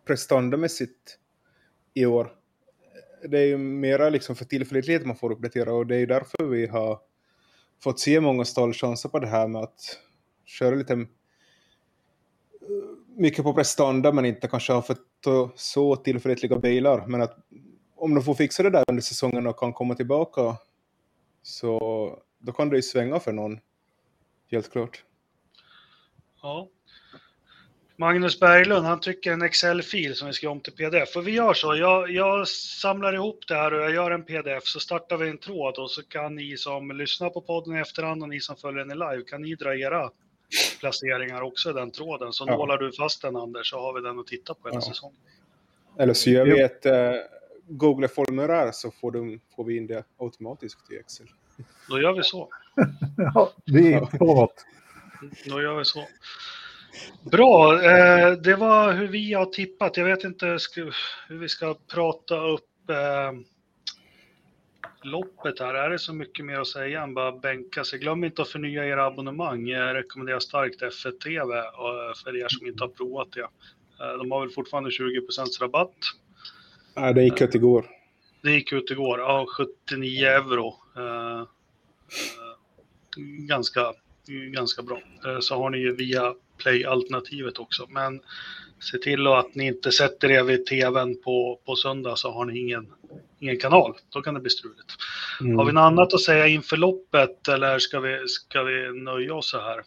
prestandamässigt i år det är ju mera liksom för tillförlitlighet man får uppdatera och det är ju därför vi har fått se många stallchanser på det här med att köra lite mycket på prestanda men inte kanske har fått så tillförlitliga bilar. Men att om de får fixa det där under säsongen och kan komma tillbaka så då kan det ju svänga för någon. Helt klart. Ja, Magnus Berglund, han tycker en Excel-fil som vi ska om till pdf. Och vi gör så, jag, jag, samlar ihop det här och jag gör en pdf, så startar vi en tråd och så kan ni som lyssnar på podden i efterhand och ni som följer den live, kan ni dra era placeringar också i den tråden. Så ja. nålar du fast den Anders, så har vi den att titta på hela ja. säsongen. Eller så gör vi ett uh, Google-formulär så får, de, får vi in det automatiskt i Excel. Då gör vi så. ja, det är något. Då gör vi så. Bra, eh, det var hur vi har tippat. Jag vet inte hur vi ska prata upp eh, loppet här. Är det så mycket mer att säga än bara bänka sig? Glöm inte att förnya era abonnemang. Jag rekommenderar starkt F1 TV för er som inte har provat det. Eh, de har väl fortfarande 20 rabatt. Nej, det gick ut igår. Det gick ut igår, ja 79 euro. Ganska, ganska bra. Så har ni ju via Play-alternativet också. Men se till att ni inte sätter er vid tvn på, på söndag så har ni ingen, ingen kanal. Då kan det bli struligt. Mm. Har vi något annat att säga inför loppet eller ska vi, ska vi nöja oss så här?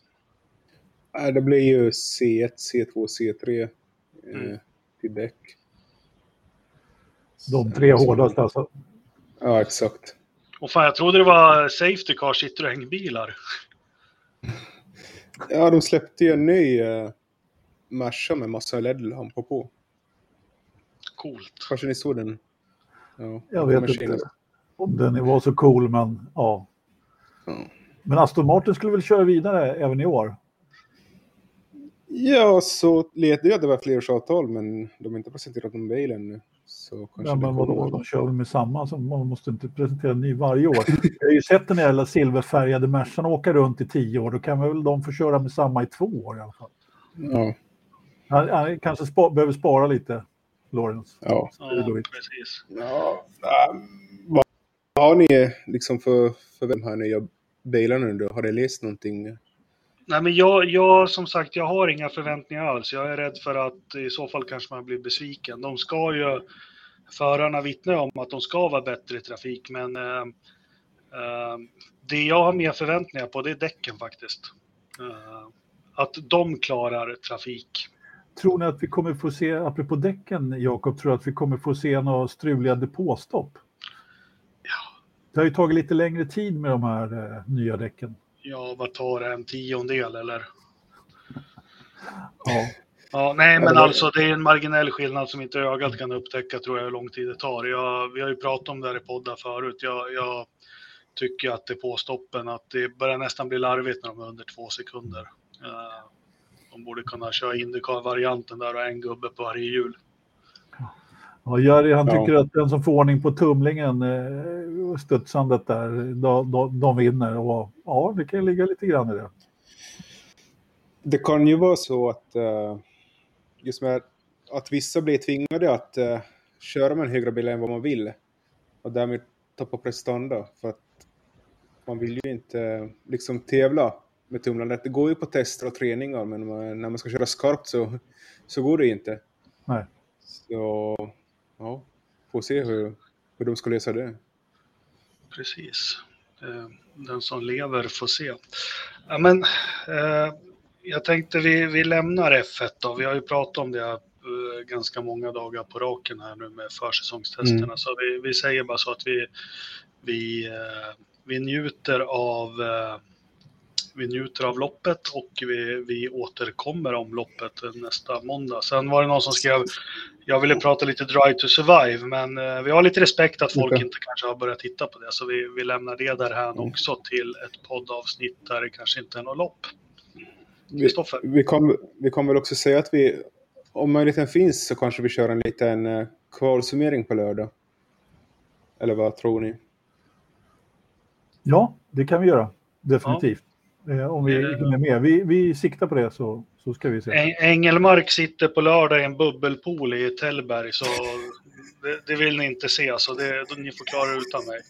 det blir ju C1, C2, C3 mm. till däck. De tre hårdaste alltså? Ja, exakt. Och fan, jag trodde det var Safety Car Citroën-bilar. Ja, de släppte ju en ny uh, Merca med massa LED-lampor på. Coolt. Kanske ni såg den? Ja, jag vet inte om den var så cool, men ja. Mm. Men Aston Martin skulle väl köra vidare även i år? Ja, så leder jag det var flerårsavtal, men de har inte presenterat någon bil ännu. Så ja, men vadå, de kör väl med samma, så man måste inte presentera en ny varje år. Jag har ju sett den jävla silverfärgade Mercan åka runt i tio år, då kan väl de få köra med samma i två år i alla fall. Ja. Han, han kanske spa, behöver spara lite, Lorenz. Ja, ja precis. Ja, vad har ni liksom för, för de här nya bilarna nu då? Har ni läst någonting Nej, men jag, jag, som sagt, jag har inga förväntningar alls. Jag är rädd för att i så fall kanske man blir besviken. De ska ju, förarna vittnar om att de ska vara bättre i trafik, men eh, eh, det jag har mer förväntningar på, det är däcken faktiskt. Eh, att de klarar trafik. Tror ni att vi kommer få se, apropå däcken, Jakob, tror du att vi kommer få se några struliga depåstopp? Ja. Det har ju tagit lite längre tid med de här eh, nya däcken. Ja, vad tar det? En tiondel eller? Ja. Ja, nej, men alltså det är en marginell skillnad som inte ögat kan upptäcka tror jag hur lång tid det tar. Jag, vi har ju pratat om det här i poddar förut. Jag, jag tycker att det på stoppen att det börjar nästan bli larvigt när de är under två sekunder. Uh, de borde kunna köra Indycar-varianten där och en gubbe på varje hjul. Ja, Jerry han tycker ja. att den som får ordning på tumlingen, eh, studsandet där, de, de, de vinner. Och ja, det kan ligga lite grann i det. Det kan ju vara så att, uh, just med, att vissa blir tvingade att uh, köra med en högre bil än vad man vill. Och därmed tappa prestanda. För att man vill ju inte liksom tävla med tumlandet. Det går ju på tester och träningar, men när man ska köra skarpt så, så går det inte. Nej. Så ja, får se hur, hur de ska lösa det. Precis. Eh, den som lever får se. Ja, men, eh, jag tänkte vi, vi lämnar F1 då. Vi har ju pratat om det eh, ganska många dagar på raken här nu med försäsongstesterna. Mm. Så vi, vi säger bara så att vi, vi, eh, vi njuter av eh, vi njuter av loppet och vi, vi återkommer om loppet nästa måndag. Sen var det någon som skrev, jag ville prata lite Drive to Survive, men eh, vi har lite respekt att folk okay. inte kanske har börjat titta på det, så vi, vi lämnar det där här mm. också till ett poddavsnitt där det kanske inte är något lopp. Vi, vi, kommer, vi kommer också säga att vi, om möjligheten finns så kanske vi kör en liten uh, kvalsummering på lördag. Eller vad tror ni? Ja, det kan vi göra. Definitivt. Eh, om vi eh, hinner med. Vi, vi siktar på det så, så ska vi se. Engelmark sitter på lördag i en bubbelpool i Tällberg så det, det, vill ni inte se så det, ni får klara utan mig.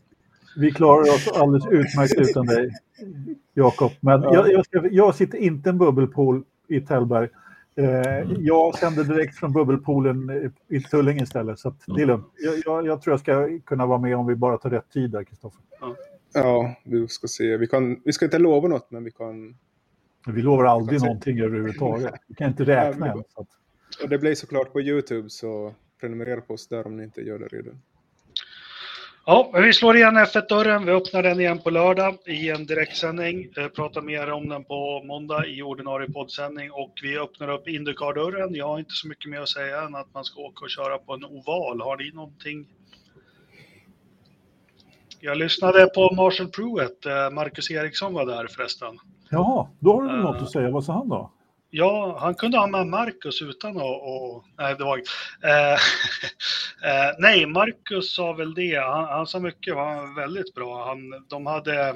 Vi klarar oss alldeles utmärkt utan dig, Jakob. Men ja. jag, jag, ska, jag, sitter inte i en bubbelpool i Tällberg. Eh, jag sänder direkt från bubbelpoolen i Tullinge istället, så det är lugnt. Jag, jag, jag, tror jag ska kunna vara med om vi bara tar rätt tid där, Kristoffer. Ja. Ja, vi ska se. Vi, kan, vi ska inte lova något, men vi kan... Vi lovar aldrig någonting överhuvudtaget. Vi kan inte räkna ja, än. Att... Och det blir såklart på YouTube, så prenumerera på oss där om ni inte gör det redan. Ja, vi slår igen F1-dörren. Vi öppnar den igen på lördag i en direktsändning. Jag pratar mer om den på måndag i ordinarie poddsändning och vi öppnar upp Indycar-dörren. Jag har inte så mycket mer att säga än att man ska åka och köra på en oval. Har ni någonting jag lyssnade på Marshall Pruett, eh, Marcus Eriksson var där förresten. Jaha, då har du uh, något att säga. Vad sa han då? Ja, han kunde ha med Marcus utan att... Och, nej, det var uh, uh, Nej, Marcus sa väl det. Han, han sa mycket, var väldigt bra. Han, de hade...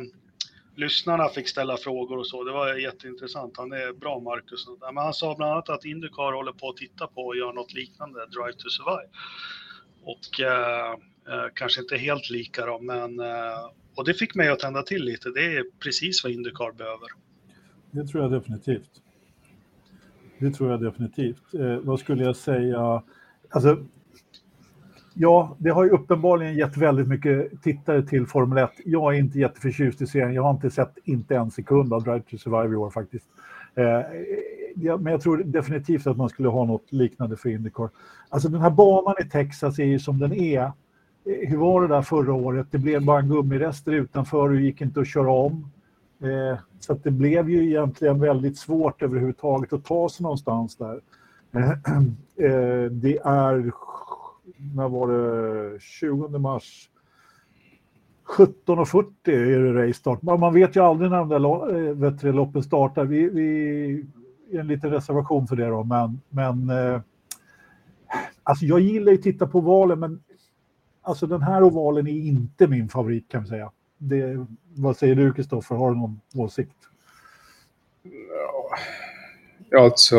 Lyssnarna fick ställa frågor och så. Det var jätteintressant. Han är bra, Marcus. Men han sa bland annat att Indycar håller på att titta på och göra något liknande, Drive to Survive. Och Eh, Eh, kanske inte helt lika då, men eh, och det fick mig att tända till lite. Det är precis vad Indycar behöver. Det tror jag definitivt. Det tror jag definitivt. Eh, vad skulle jag säga? Alltså, ja, det har ju uppenbarligen gett väldigt mycket tittare till Formel 1. Jag är inte jätteförtjust i serien. Jag har inte sett inte en sekund av Drive to Survive i år faktiskt. Eh, ja, men jag tror definitivt att man skulle ha något liknande för Indycar. Alltså den här banan i Texas är ju som den är hur var det där förra året? Det blev bara gummirester utanför och gick inte att köra om. Eh, så det blev ju egentligen väldigt svårt överhuvudtaget att ta sig någonstans där. Eh, eh det är, när var det, 20 mars 17.40 är det racestart. Man vet ju aldrig när de där eh, loppen startar. Vi, vi en liten reservation för det då, men, men eh, alltså jag gillar ju att titta på valen, men alltså den här ovalen är inte min favorit kan vi säga. Det, vad säger du Kristoffer, har du någon åsikt? Ja, alltså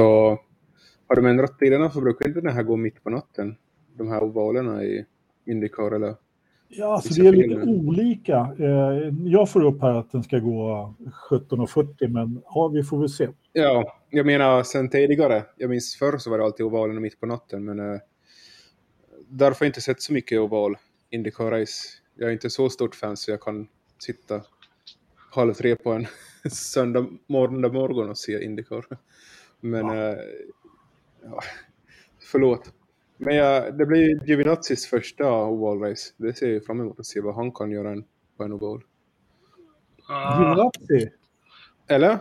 har de ändrat tiderna så brukar inte den här gå mitt på natten. De här ovalerna i Indycar eller? Ja, alltså det är lite olika. Eh, jag får upp här att den ska gå 17.40, men ja, vi får väl se. Ja, jag menar sen tidigare. Jag minns förr så var det alltid ovalen mitt på natten, men uh, därför har jag inte sett så mycket oval Indycar race. Jag är inte så stort fan så jag kan sitta halv tre på en söndag morgon, morgon och se Indycar. Men ja. uh, ja, förlåt. Men ja, det blir Giovinazzi's första oval-race. Det ser jag fram emot att se vad han kan göra på en oval. Uh, Giovinazzi? Eller?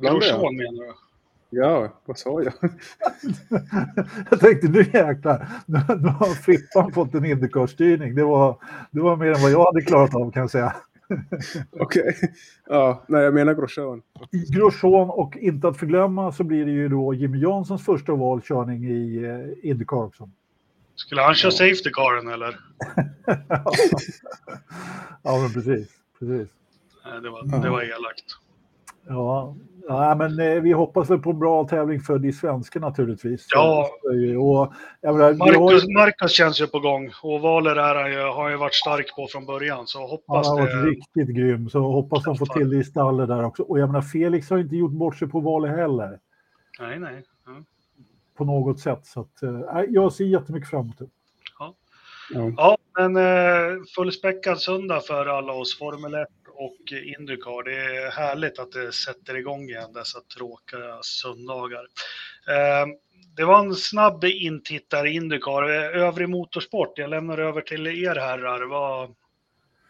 Grosjean menar du? Ja, vad sa jag? jag tänkte nu jäklar, nu, nu har Frippan fått en Indycar-styrning. Det var, det var mer än vad jag hade klarat av kan jag säga. Okej, okay. ja, nej jag menar Grosjean. Grosjean och inte att förglömma så blir det ju då Jimmy Janssons första valkörning i eh, Indycar också. Skulle han köra safety caren eller? ja, men precis. precis. Det var, det var elakt. Ja, ja men eh, vi hoppas väl på en bra tävling för de svenska naturligtvis. Ja, och, menar, Marcus, har... Marcus känns ju på gång och Valer är han har ju varit stark på från början. Så hoppas han har varit riktigt grym, så hoppas de får till det i stallet där också. Och jag menar, Felix har inte gjort bort sig på Valer heller. Nej, nej. Ja. På något sätt, så att, äh, jag ser jättemycket fram emot det. Ja. Ja. ja, men eh, fullspäckad söndag för alla oss Formel 1 och Indycar. Det är härligt att det sätter igång igen dessa tråkiga söndagar. Ehm, det var en snabb intittare i Indycar. Övrig motorsport, jag lämnar över till er herrar. Vad,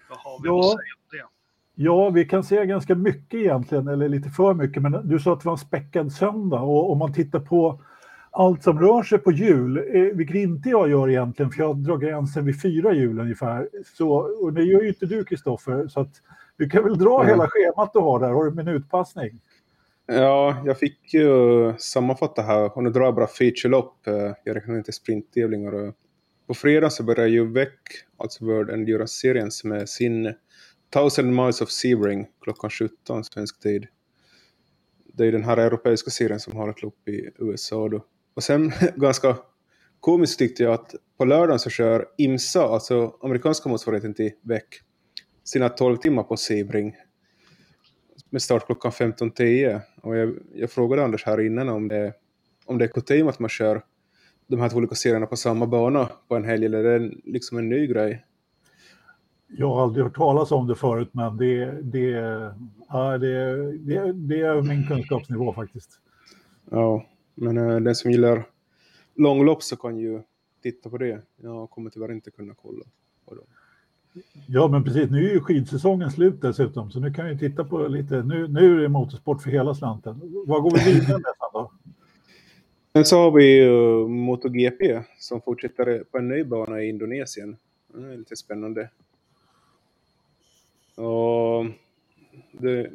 vad har vi ja. att säga om det? Ja, vi kan säga ganska mycket egentligen, eller lite för mycket, men du sa att det var en späckad söndag och om man tittar på allt som rör sig på hjul, eh, vilket inte jag gör egentligen, för jag drar gränsen vid fyra hjul ungefär. Så, och det gör ju inte du, Kristoffer, så att du kan väl dra mm. hela schemat du har där, har du minutpassning? Ja, jag fick ju sammanfatta här och nu drar jag bara featurelopp. Eh, jag räknar inte sprinttävlingar. På fredag så börjar ju VEC, alltså World Endurance Series, med sin 1000 Miles of Sebring klockan 17 svensk tid. Det är den här europeiska serien som har ett lopp i USA då. Och sen ganska komiskt tyckte jag att på lördagen så kör IMSA, alltså amerikanska motsvarigheten till VEC, sina 12 timmar på Sebring med start klockan 15.10. Och jag, jag frågade Anders här innan om det, om det är kutym att man kör de här två olika serierna på samma bana på en helg, eller är det liksom en ny grej? Jag har aldrig hört talas om det förut, men det, det, ja, det, det, det är min kunskapsnivå faktiskt. Ja, men äh, den som gillar långlopp så kan ju titta på det. Jag kommer tyvärr inte kunna kolla på dem. Ja, men precis. Nu är ju skidsäsongen slut dessutom, så nu kan vi titta på lite. Nu, nu är det motorsport för hela slanten. Vad går vi vidare med då? Sen så har vi ju MotoGP som fortsätter på en ny bana i Indonesien. Det är lite spännande. Och det,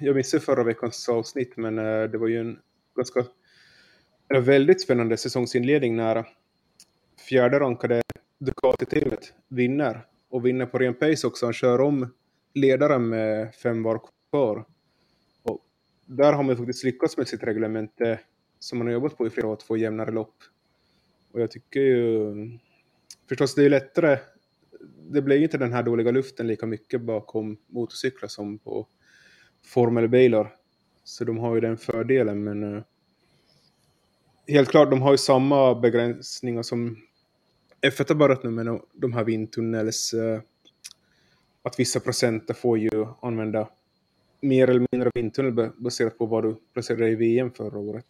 jag missade förra veckans avsnitt, men eh, det var ju en ganska en väldigt spännande säsongsinledning när fjärde rankade Ducati-teamet vinner och vinner på ren pace också. Han kör om ledaren med fem var kvar. Och där har man faktiskt lyckats med sitt reglemente som man har jobbat på i flera år, att få jämnare lopp. Och jag tycker ju... Förstås, det är lättare. Det blir inte den här dåliga luften lika mycket bakom motorcyklar som på formelbilar. Så de har ju den fördelen, men... Eh, helt klart, de har ju samma begränsningar som F1 har börjat nu med de här vindtunnels... Eh, att vissa procenter får ju använda mer eller mindre vindtunnel baserat på vad du placerade i VM förra året.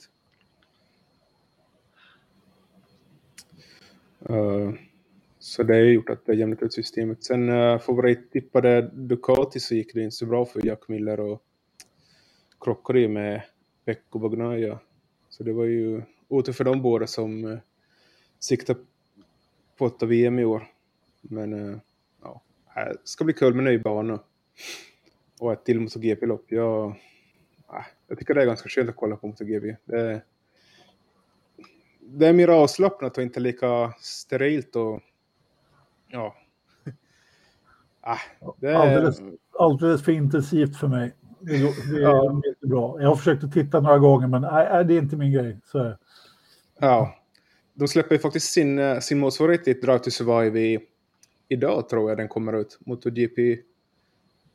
Eh, så det har gjort att det har jämnat ut systemet. Sen eh, favorittippade Ducati så gick det inte så bra för Jack Miller och krockade ju med Pecco Bagnaia. Så det var ju otur för de båda som siktade på ett VM i år. Men uh, ja, det ska bli kul med ny bana. Och ett till MotoGP-lopp. Jag, uh, jag tycker det är ganska skönt att kolla på MotoGP. Det, det är mer avslappnat och inte lika sterilt och ja. ah, det är... alldeles, alldeles för intensivt för mig. Det, det är ja. bra. Jag har försökt att titta några gånger men nej, det är inte min grej. Så. Ja, de släpper faktiskt sin, eh, sin motsvarighet i Drive to Survive i idag tror jag den kommer ut. MotoGP,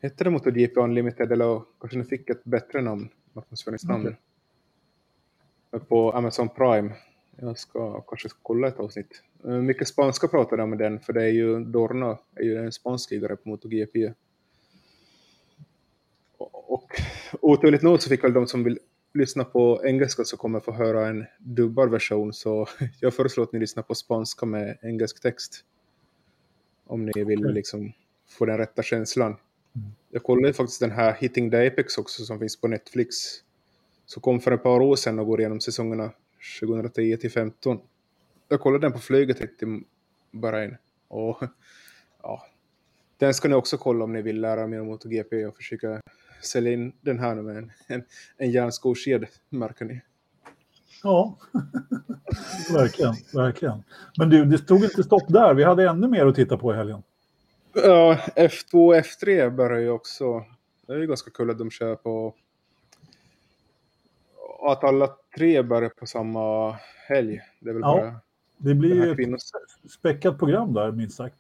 hette det MotoGP Unlimited eller kanske den fick ett bättre namn, marknadsföringsnamn. Okay. På Amazon Prime. Jag ska kanske kolla ett avsnitt. Eh, mycket spanska pratar de om den, för det är ju Dorna, är ju en spansk ligare på MotoGP. Och oturligt nog så fick väl de som vill lyssna på engelska så kommer få höra en dubbad version, så jag föreslår att ni lyssnar på spanska med engelsk text. Om ni vill liksom få den rätta känslan. Mm. Jag kollade faktiskt den här Hitting the Apex också som finns på Netflix. Som kom för ett par år sedan och går igenom säsongerna 2010 till 15. Jag kollade den på flyget till Bahrain. Och ja, den ska ni också kolla om ni vill lära mer om MotoGP och försöka sälja in den här med en, en, en järnskoked, märker ni. Ja, verkligen, verkligen. Men du, det stod inte stopp där. Vi hade ännu mer att titta på i helgen. Ja, F2 och F3 börjar ju också. Det är ju ganska kul att de kör på... Att alla tre börjar på samma helg. Det är väl ja, bara... Det blir ju ett kvinnos... späckat program där, minst sagt.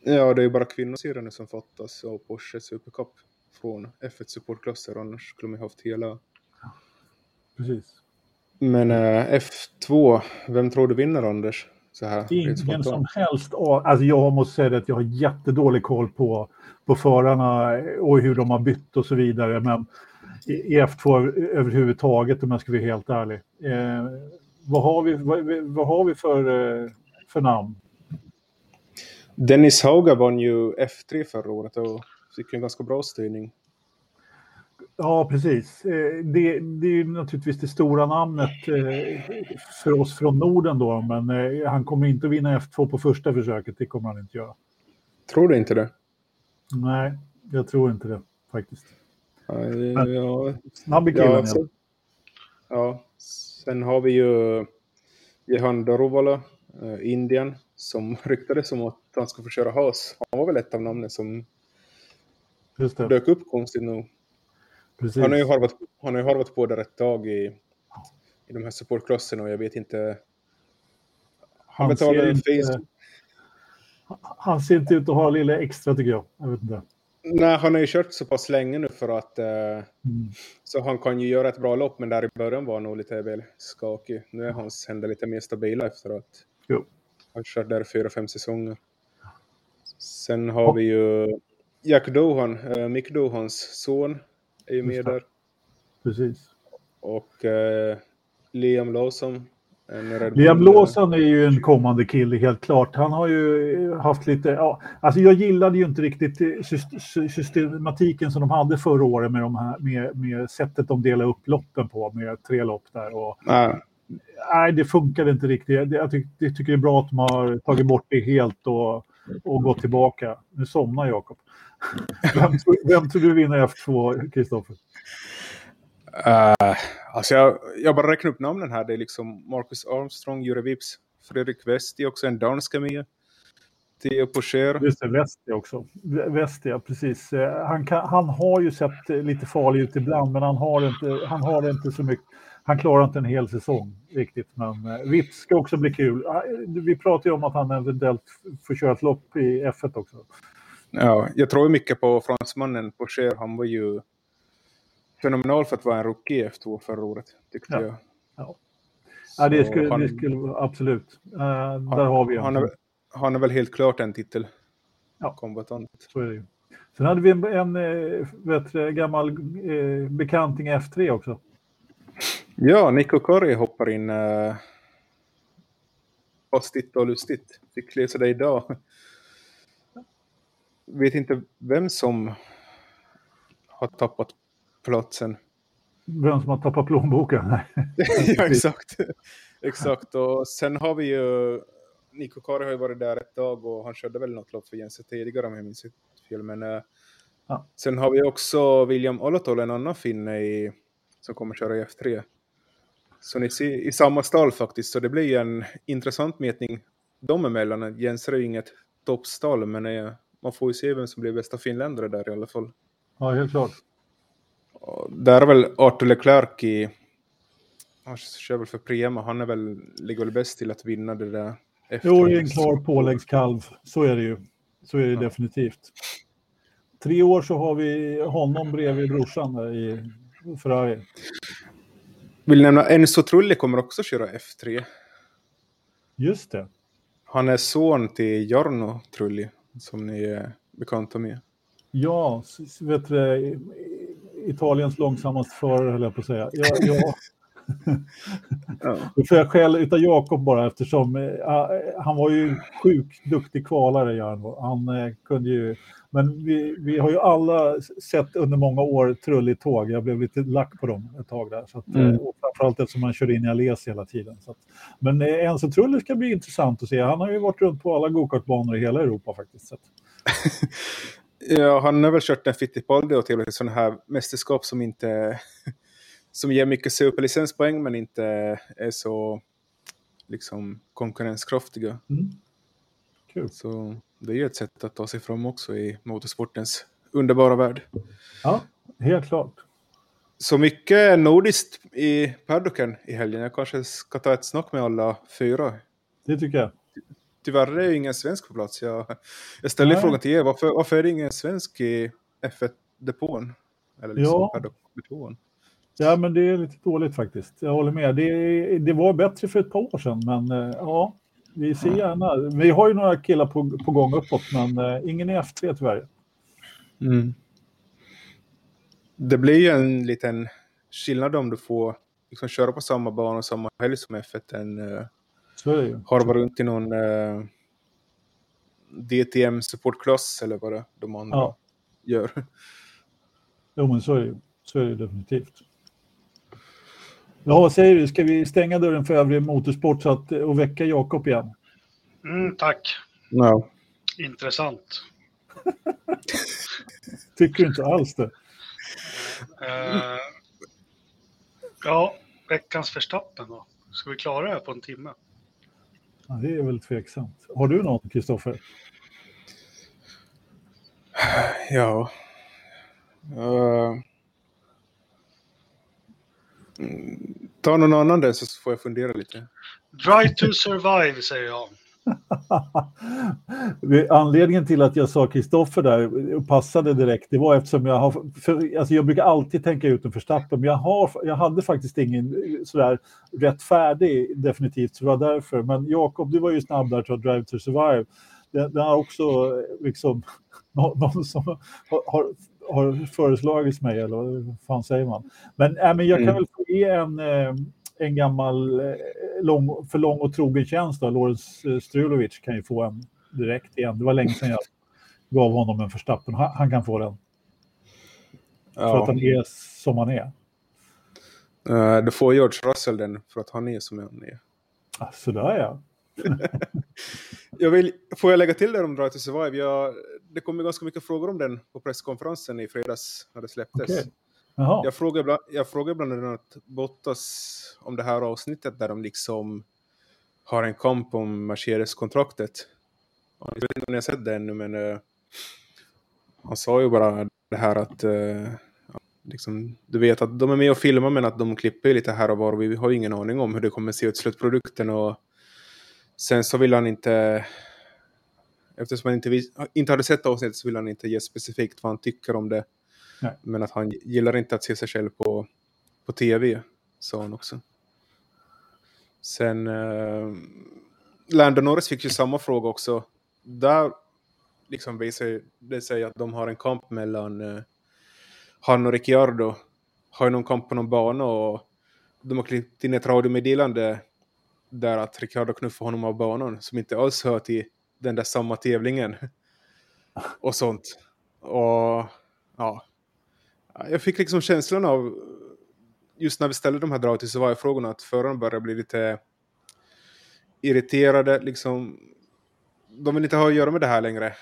Ja, det är ju bara kvinnosidan som fattas och Porsche Supercup från F1 supportklasser. Annars skulle man haft hela... Precis. Men äh, F2, vem tror du vinner Anders? Så här, Ingen som helst. Alltså jag måste säga att jag har jättedålig koll på, på förarna och hur de har bytt och så vidare. Men i F2 överhuvudtaget om jag ska vara helt ärlig. Eh, vad, har vi, vad, vad, har vi för, eh, för namn? Dennis Hauga vann ju F3 förra året och fick en ganska bra styrning. Ja, precis. Eh, det, det är naturligtvis det stora namnet eh, för oss från Norden då, men eh, han kommer inte att vinna F2 på första försöket. Det kommer han inte göra. Tror du inte det? Nej, jag tror inte det faktiskt. Ja, ja, snabb i killen. Ja, sen, ja, sen har vi ju Jehan Daruvala, Indien, som ryktades om att han ska få köra Haas. Han var väl ett av namnen som dök upp konstigt nog. Precis. Han har ju harvat, han har ju harvat på där ett tag i, i de här supportklasserna och jag vet inte. Han, han betalar inte, Han ser inte ut att ha lilla extra tycker jag. jag vet inte. Nej, han har ju kört så pass länge nu för att eh, mm. så han kan ju göra ett bra lopp, men där i början var han nog lite väl skakig. Nu är hans händer lite mer stabila efter att jo. han har kört där fyra, fem säsonger. Sen har vi ju Jack Dohan, eh, Mick Dohans son, är ju med där. Precis. Och eh, Liam Lawson. Liam Lawson är ju en kommande kille helt klart. Han har ju haft lite, ja, alltså jag gillade ju inte riktigt systematiken som de hade förra året med, de här, med, med sättet de delade upp loppen på med tre lopp där. Och, nej. nej, det funkade inte riktigt. Jag, tycker, jag tycker det är bra att de har tagit bort det helt och, och gått tillbaka. Nu somnar Jakob. Vem, vem tror du vinner F2, Kristoffer? Uh, alltså jag, jag bara räknar upp namnen här. Det är liksom Marcus Armstrong, Jure Vips, Fredrik Westi, också en danska med. Theo Pocher. Just det, Westi också. Westi, ja, precis. Eh, han, kan, han har ju sett lite farlig ut ibland, men han har inte, han har inte så mycket. Han klarar inte en hel säsong riktigt, men uh, Vips ska också bli kul. Uh, vi pratar ju om att han eventuellt får köra ett lopp i F1 också. Ja, jag tror mycket på fransmannen Pocher. Han var ju fenomenal för att vara en rookie F2 förra året, tyckte ja. jag. Ja, ja det, skulle, han, det skulle absolut. Uh, han, där har vi han är, han är väl helt klart en titel. Ja, kombatant. så är det ju. Sen hade vi en, en eh, vet, gammal eh, bekanting F3 också. Ja, Nico Corri hoppar in eh, hastigt och lustigt. Fick läsa det idag vet inte vem som har tappat platsen. Vem som har tappat plånboken? ja, exakt. exakt. Och sen har vi ju... Niko Kari har ju varit där ett tag och han körde väl något lopp för Jense tidigare om jag minns fel. Men äh, ja. sen har vi också William Olotol, en annan finne i, som kommer köra i F3. Så ni ser i samma stall faktiskt, så det blir ju en intressant mätning dem emellan. Jens är ju inget toppstall, men är man får ju se vem som blir bästa finländare där i alla fall. Ja, helt klart. Där är väl Arthur Leclerc i... Han kör väl för Prema, han är väl, ligger väl bäst till att vinna det där. Efter. Jo, det är en klar påläggskalv, så är det ju. Så är det ja. definitivt. Tre år så har vi honom bredvid brorsan i Ferrari. Vill nämna Enzo Trulli kommer också köra F3. Just det. Han är son till Jarno Trulli, som ni är bekanta med. Ja, vet du, Italiens långsammaste förare höll jag på att säga. Ja, ja. ja. Då får jag skäll utav Jakob bara eftersom äh, han var ju sjukt duktig kvalare, Jarno. Han äh, kunde ju men vi, vi har ju alla sett under många år trulligt tåg. Jag blev lite lack på dem ett tag där. Så att, mm. och framförallt eftersom man kör in i Ales hela tiden. Så att, men eh, Enzo Trulli ska bli intressant att se. Han har ju varit runt på alla gokartbanor i hela Europa faktiskt. Så ja, han har väl kört en Fittipaldi och till sådana här mästerskap som inte som ger mycket superlicenspoäng men inte är så liksom konkurrenskraftiga. Mm. Kul. Så det är ju ett sätt att ta sig fram också i motorsportens underbara värld. Ja, helt klart. Så mycket nordiskt i paddocken i helgen. Jag kanske ska ta ett snack med alla fyra. Det tycker jag. Tyvärr är det ingen svensk på plats. Jag, jag ställer Nej. frågan till er. Varför, varför är det ingen svensk i F1-depån? Eller liksom ja. paddock-depån? Ja, men det är lite dåligt faktiskt. Jag håller med. Det, det var bättre för ett par år sedan, men eh, ja, vi ser gärna. Vi har ju några killar på, på gång uppåt, men uh, ingen i F3 tyvärr. Mm. Det blir ju en liten skillnad om du får liksom, köra på samma bana samma helg som F1 än ju. harva runt i någon uh, DTM supportklass eller vad det de andra ja. gör. Jo, men så är det, så är det definitivt. Ja, vad säger du? Ska vi stänga dörren för övrig motorsport så att, och väcka Jakob igen? Mm, tack. No. Intressant. Tycker du inte alls det? Uh, ja, veckans förstappen då. Ska vi klara det här på en timme? Ja, det är väl tveksamt. Har du något, Kristoffer? Ja. Uh, Ta någon annan där så får jag fundera lite. Drive to survive säger jag. Anledningen till att jag sa Kristoffer där och passade direkt, det var eftersom jag har, för, alltså jag brukar alltid tänka ut en förstappen, men jag, har, jag hade faktiskt ingen sådär rätt färdig definitivt, så det var därför. Men Jakob, du var ju snabb där att Drive to survive. Det, det har också liksom någon som har, har har föreslagits mig, eller vad fan säger man? Men, äh, men jag kan mm. väl få ge en, eh, en gammal eh, lång, för lång och trogen tjänst. Lorenz eh, Strulovic kan ju få en direkt igen. Det var länge sedan jag gav honom en förstappen. Han, han kan få den. Ja. För att han är som han är. Uh, du får George Russell den för att han är som han är. Ah, sådär ja. jag vill, får jag lägga till det om Drive to Survive? Jag, det kom ganska mycket frågor om den på presskonferensen i fredags när det släpptes. Okay. Jag, frågade bland, jag frågade bland annat Bottas om det här avsnittet där de liksom har en kamp om Mercedes-kontraktet. Jag vet inte om ni har sett det ännu, men uh, han sa ju bara det här att uh, liksom, du vet att de är med och filmar men att de klipper lite här och var. Vi har ingen aning om hur det kommer se ut slutprodukten och Sen så vill han inte, eftersom han inte, inte hade sett avsnittet så vill han inte ge specifikt vad han tycker om det. Nej. Men att han gillar inte att se sig själv på, på tv, sa han också. Sen, eh, Landon Norris fick ju samma fråga också. Där liksom visar det sig att de har en kamp mellan eh, han och Ricciardo. Har ju någon kamp på någon bana och de har klippt in ett radiomeddelande där att Ricardo knuffar honom av banan som inte alls hör till den där samma tävlingen. Och sånt. Och ja. Jag fick liksom känslan av just när vi ställde de här drag till survive-frågorna att förarna började bli lite irriterade. Liksom, de vill inte ha att göra med det här längre.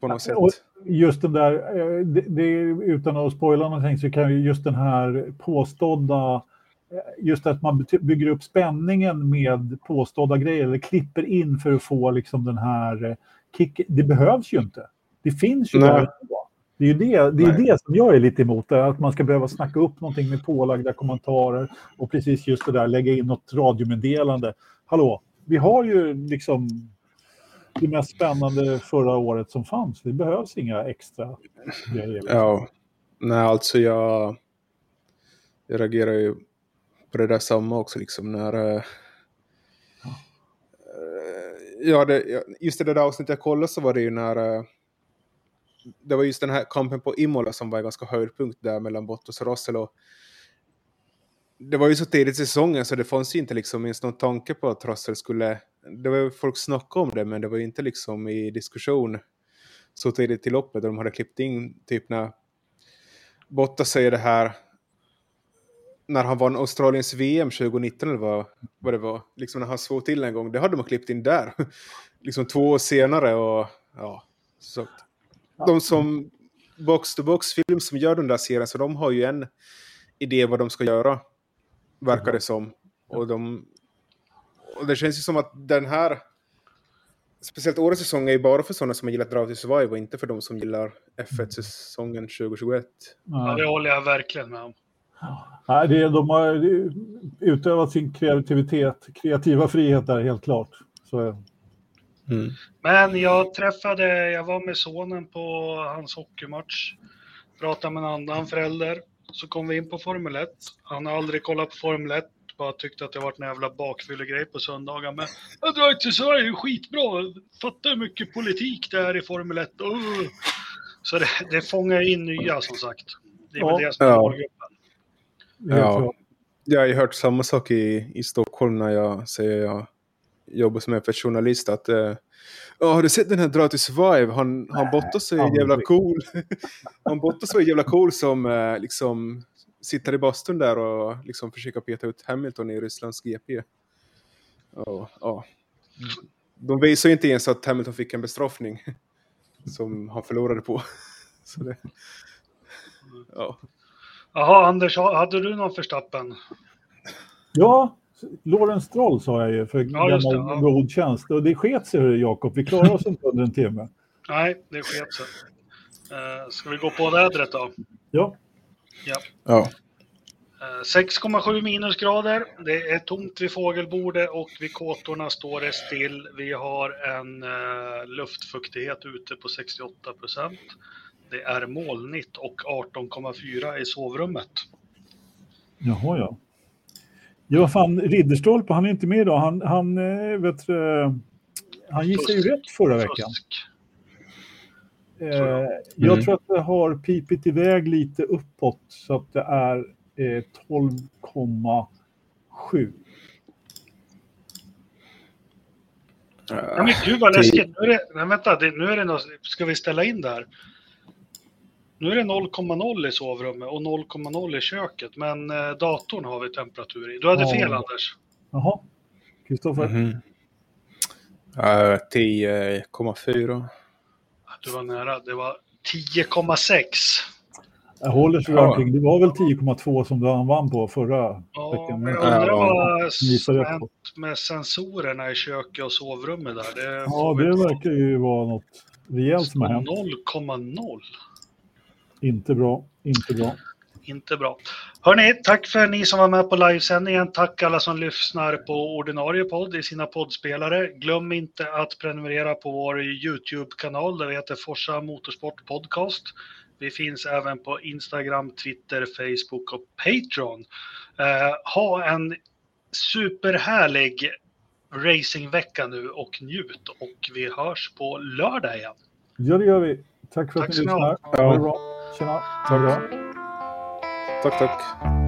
På något sätt. just den där, eh, det, det, utan att spoila någonting så kan ju just den här påstådda just att man bygger upp spänningen med påstådda grejer eller klipper in för att få liksom den här eh, kicken. Det behövs ju inte. Det finns ju Nej. där. Det är ju det, det, är det som jag är lite emot, att man ska behöva snacka upp någonting med pålagda kommentarer och precis just det där, lägga in något radiomeddelande. Hallå, vi har ju liksom det mest spännande förra året som fanns. Det behövs inga extra grejer. Liksom. Ja, nej alltså jag, jag reagerar ju på det där samma också liksom när... Uh, ja, det, just det där avsnittet jag kollade så var det ju när... Uh, det var just den här kampen på Imola som var en ganska höjdpunkt där mellan Bottas och Russell. Och det var ju så tidigt i säsongen så det fanns ju inte liksom ens någon tanke på att Russell skulle... Det var ju folk snackade om det men det var ju inte liksom i diskussion så tidigt i loppet. De hade klippt in typ när Bottas säger det här när han vann Australiens VM 2019 eller vad, vad det var, liksom när han såg till en gång, det hade man klippt in där. liksom två år senare och ja, så. De som box-to-box-film som gör den där serien, så de har ju en idé vad de ska göra, verkar det som. Och, de, och det känns ju som att den här, speciellt årets säsong är ju bara för sådana som har gillat Drive to Survive och inte för de som gillar F1-säsongen 2021. Ja, det håller jag verkligen med om. Ja, det, de har utövat sin kreativitet, kreativa frihet där helt klart. Så, mm. Men jag träffade, jag var med sonen på hans hockeymatch, pratade med en annan förälder, så kom vi in på Formel 1. Han har aldrig kollat på Formel 1, bara tyckte att det var en jävla bakfyllegrej på söndagar. Men jag drar till Sverige, är skitbra, fattar hur mycket politik det är i Formel 1. Uh. Så det, det fångar in nya som sagt. Det är ja. väl det som är ja. Ja, jag har ju hört samma sak i, i Stockholm när jag säger jag jobbar som en journalist att uh, har du sett den här Dra till Survive? Han, han Bottas är jävla cool. han Bottas var jävla cool som uh, liksom sitter i bastun där och liksom försöker peta ut Hamilton i Rysslands GP. Och, ja. De visar ju inte ens att Hamilton fick en bestraffning som han förlorade på. Så det, ja. Jaha, Anders, hade du någon förstappen? Ja, Lorenz Stroll sa jag ju för ja, gammal ja. god tjänst. Och det sket sig, Jakob. Vi klarar oss inte under en timme. Nej, det sket sig. Uh, ska vi gå på vädret då? Ja. Ja. ja. 6,7 eh, minusgrader. Det är tomt vid fågelbordet och vid kåtorna står det still. Vi har en uh, luftfuktighet ute på 68 procent. Det är molnigt och 18,4 i sovrummet. Jaha, ja. Ja, fan, Ridderstolpe, han är inte med idag. Han, han, eh, vet, han gissade ju rätt förra veckan. Eh, jag mm. tror att det har pipit iväg lite uppåt så att det är eh, 12,7. Ja, men gud vad läskigt. Nu är det, nej, vänta, det, nu är det något, ska vi ställa in där? Nu är det 0,0 i sovrummet och 0,0 i köket, men eh, datorn har vi temperatur i. Du hade ja. fel Anders. Jaha. Kristoffer? Mm -hmm. uh, 10,4. Du var nära. Det var 10,6. Jag håller sig ja. Det var väl 10,2 som han vann på förra ja, veckan. Jag undrar vad som hänt med sensorerna i köket och sovrummet där. Det ja, det verkar ju vara något rejält som har hänt. 0,0. Inte bra, inte bra. Inte bra. Hörni, tack för ni som var med på livesändningen. Tack alla som lyssnar på ordinarie podd i sina poddspelare. Glöm inte att prenumerera på vår YouTube-kanal där vi heter Forsa Motorsport Podcast. Vi finns även på Instagram, Twitter, Facebook och Patreon. Eh, ha en superhärlig racingvecka nu och njut och vi hörs på lördag igen. Ja, det gör vi. Tack för tack att ni lyssnar. Ha det bra. Tjena. Tack. Tack, tack.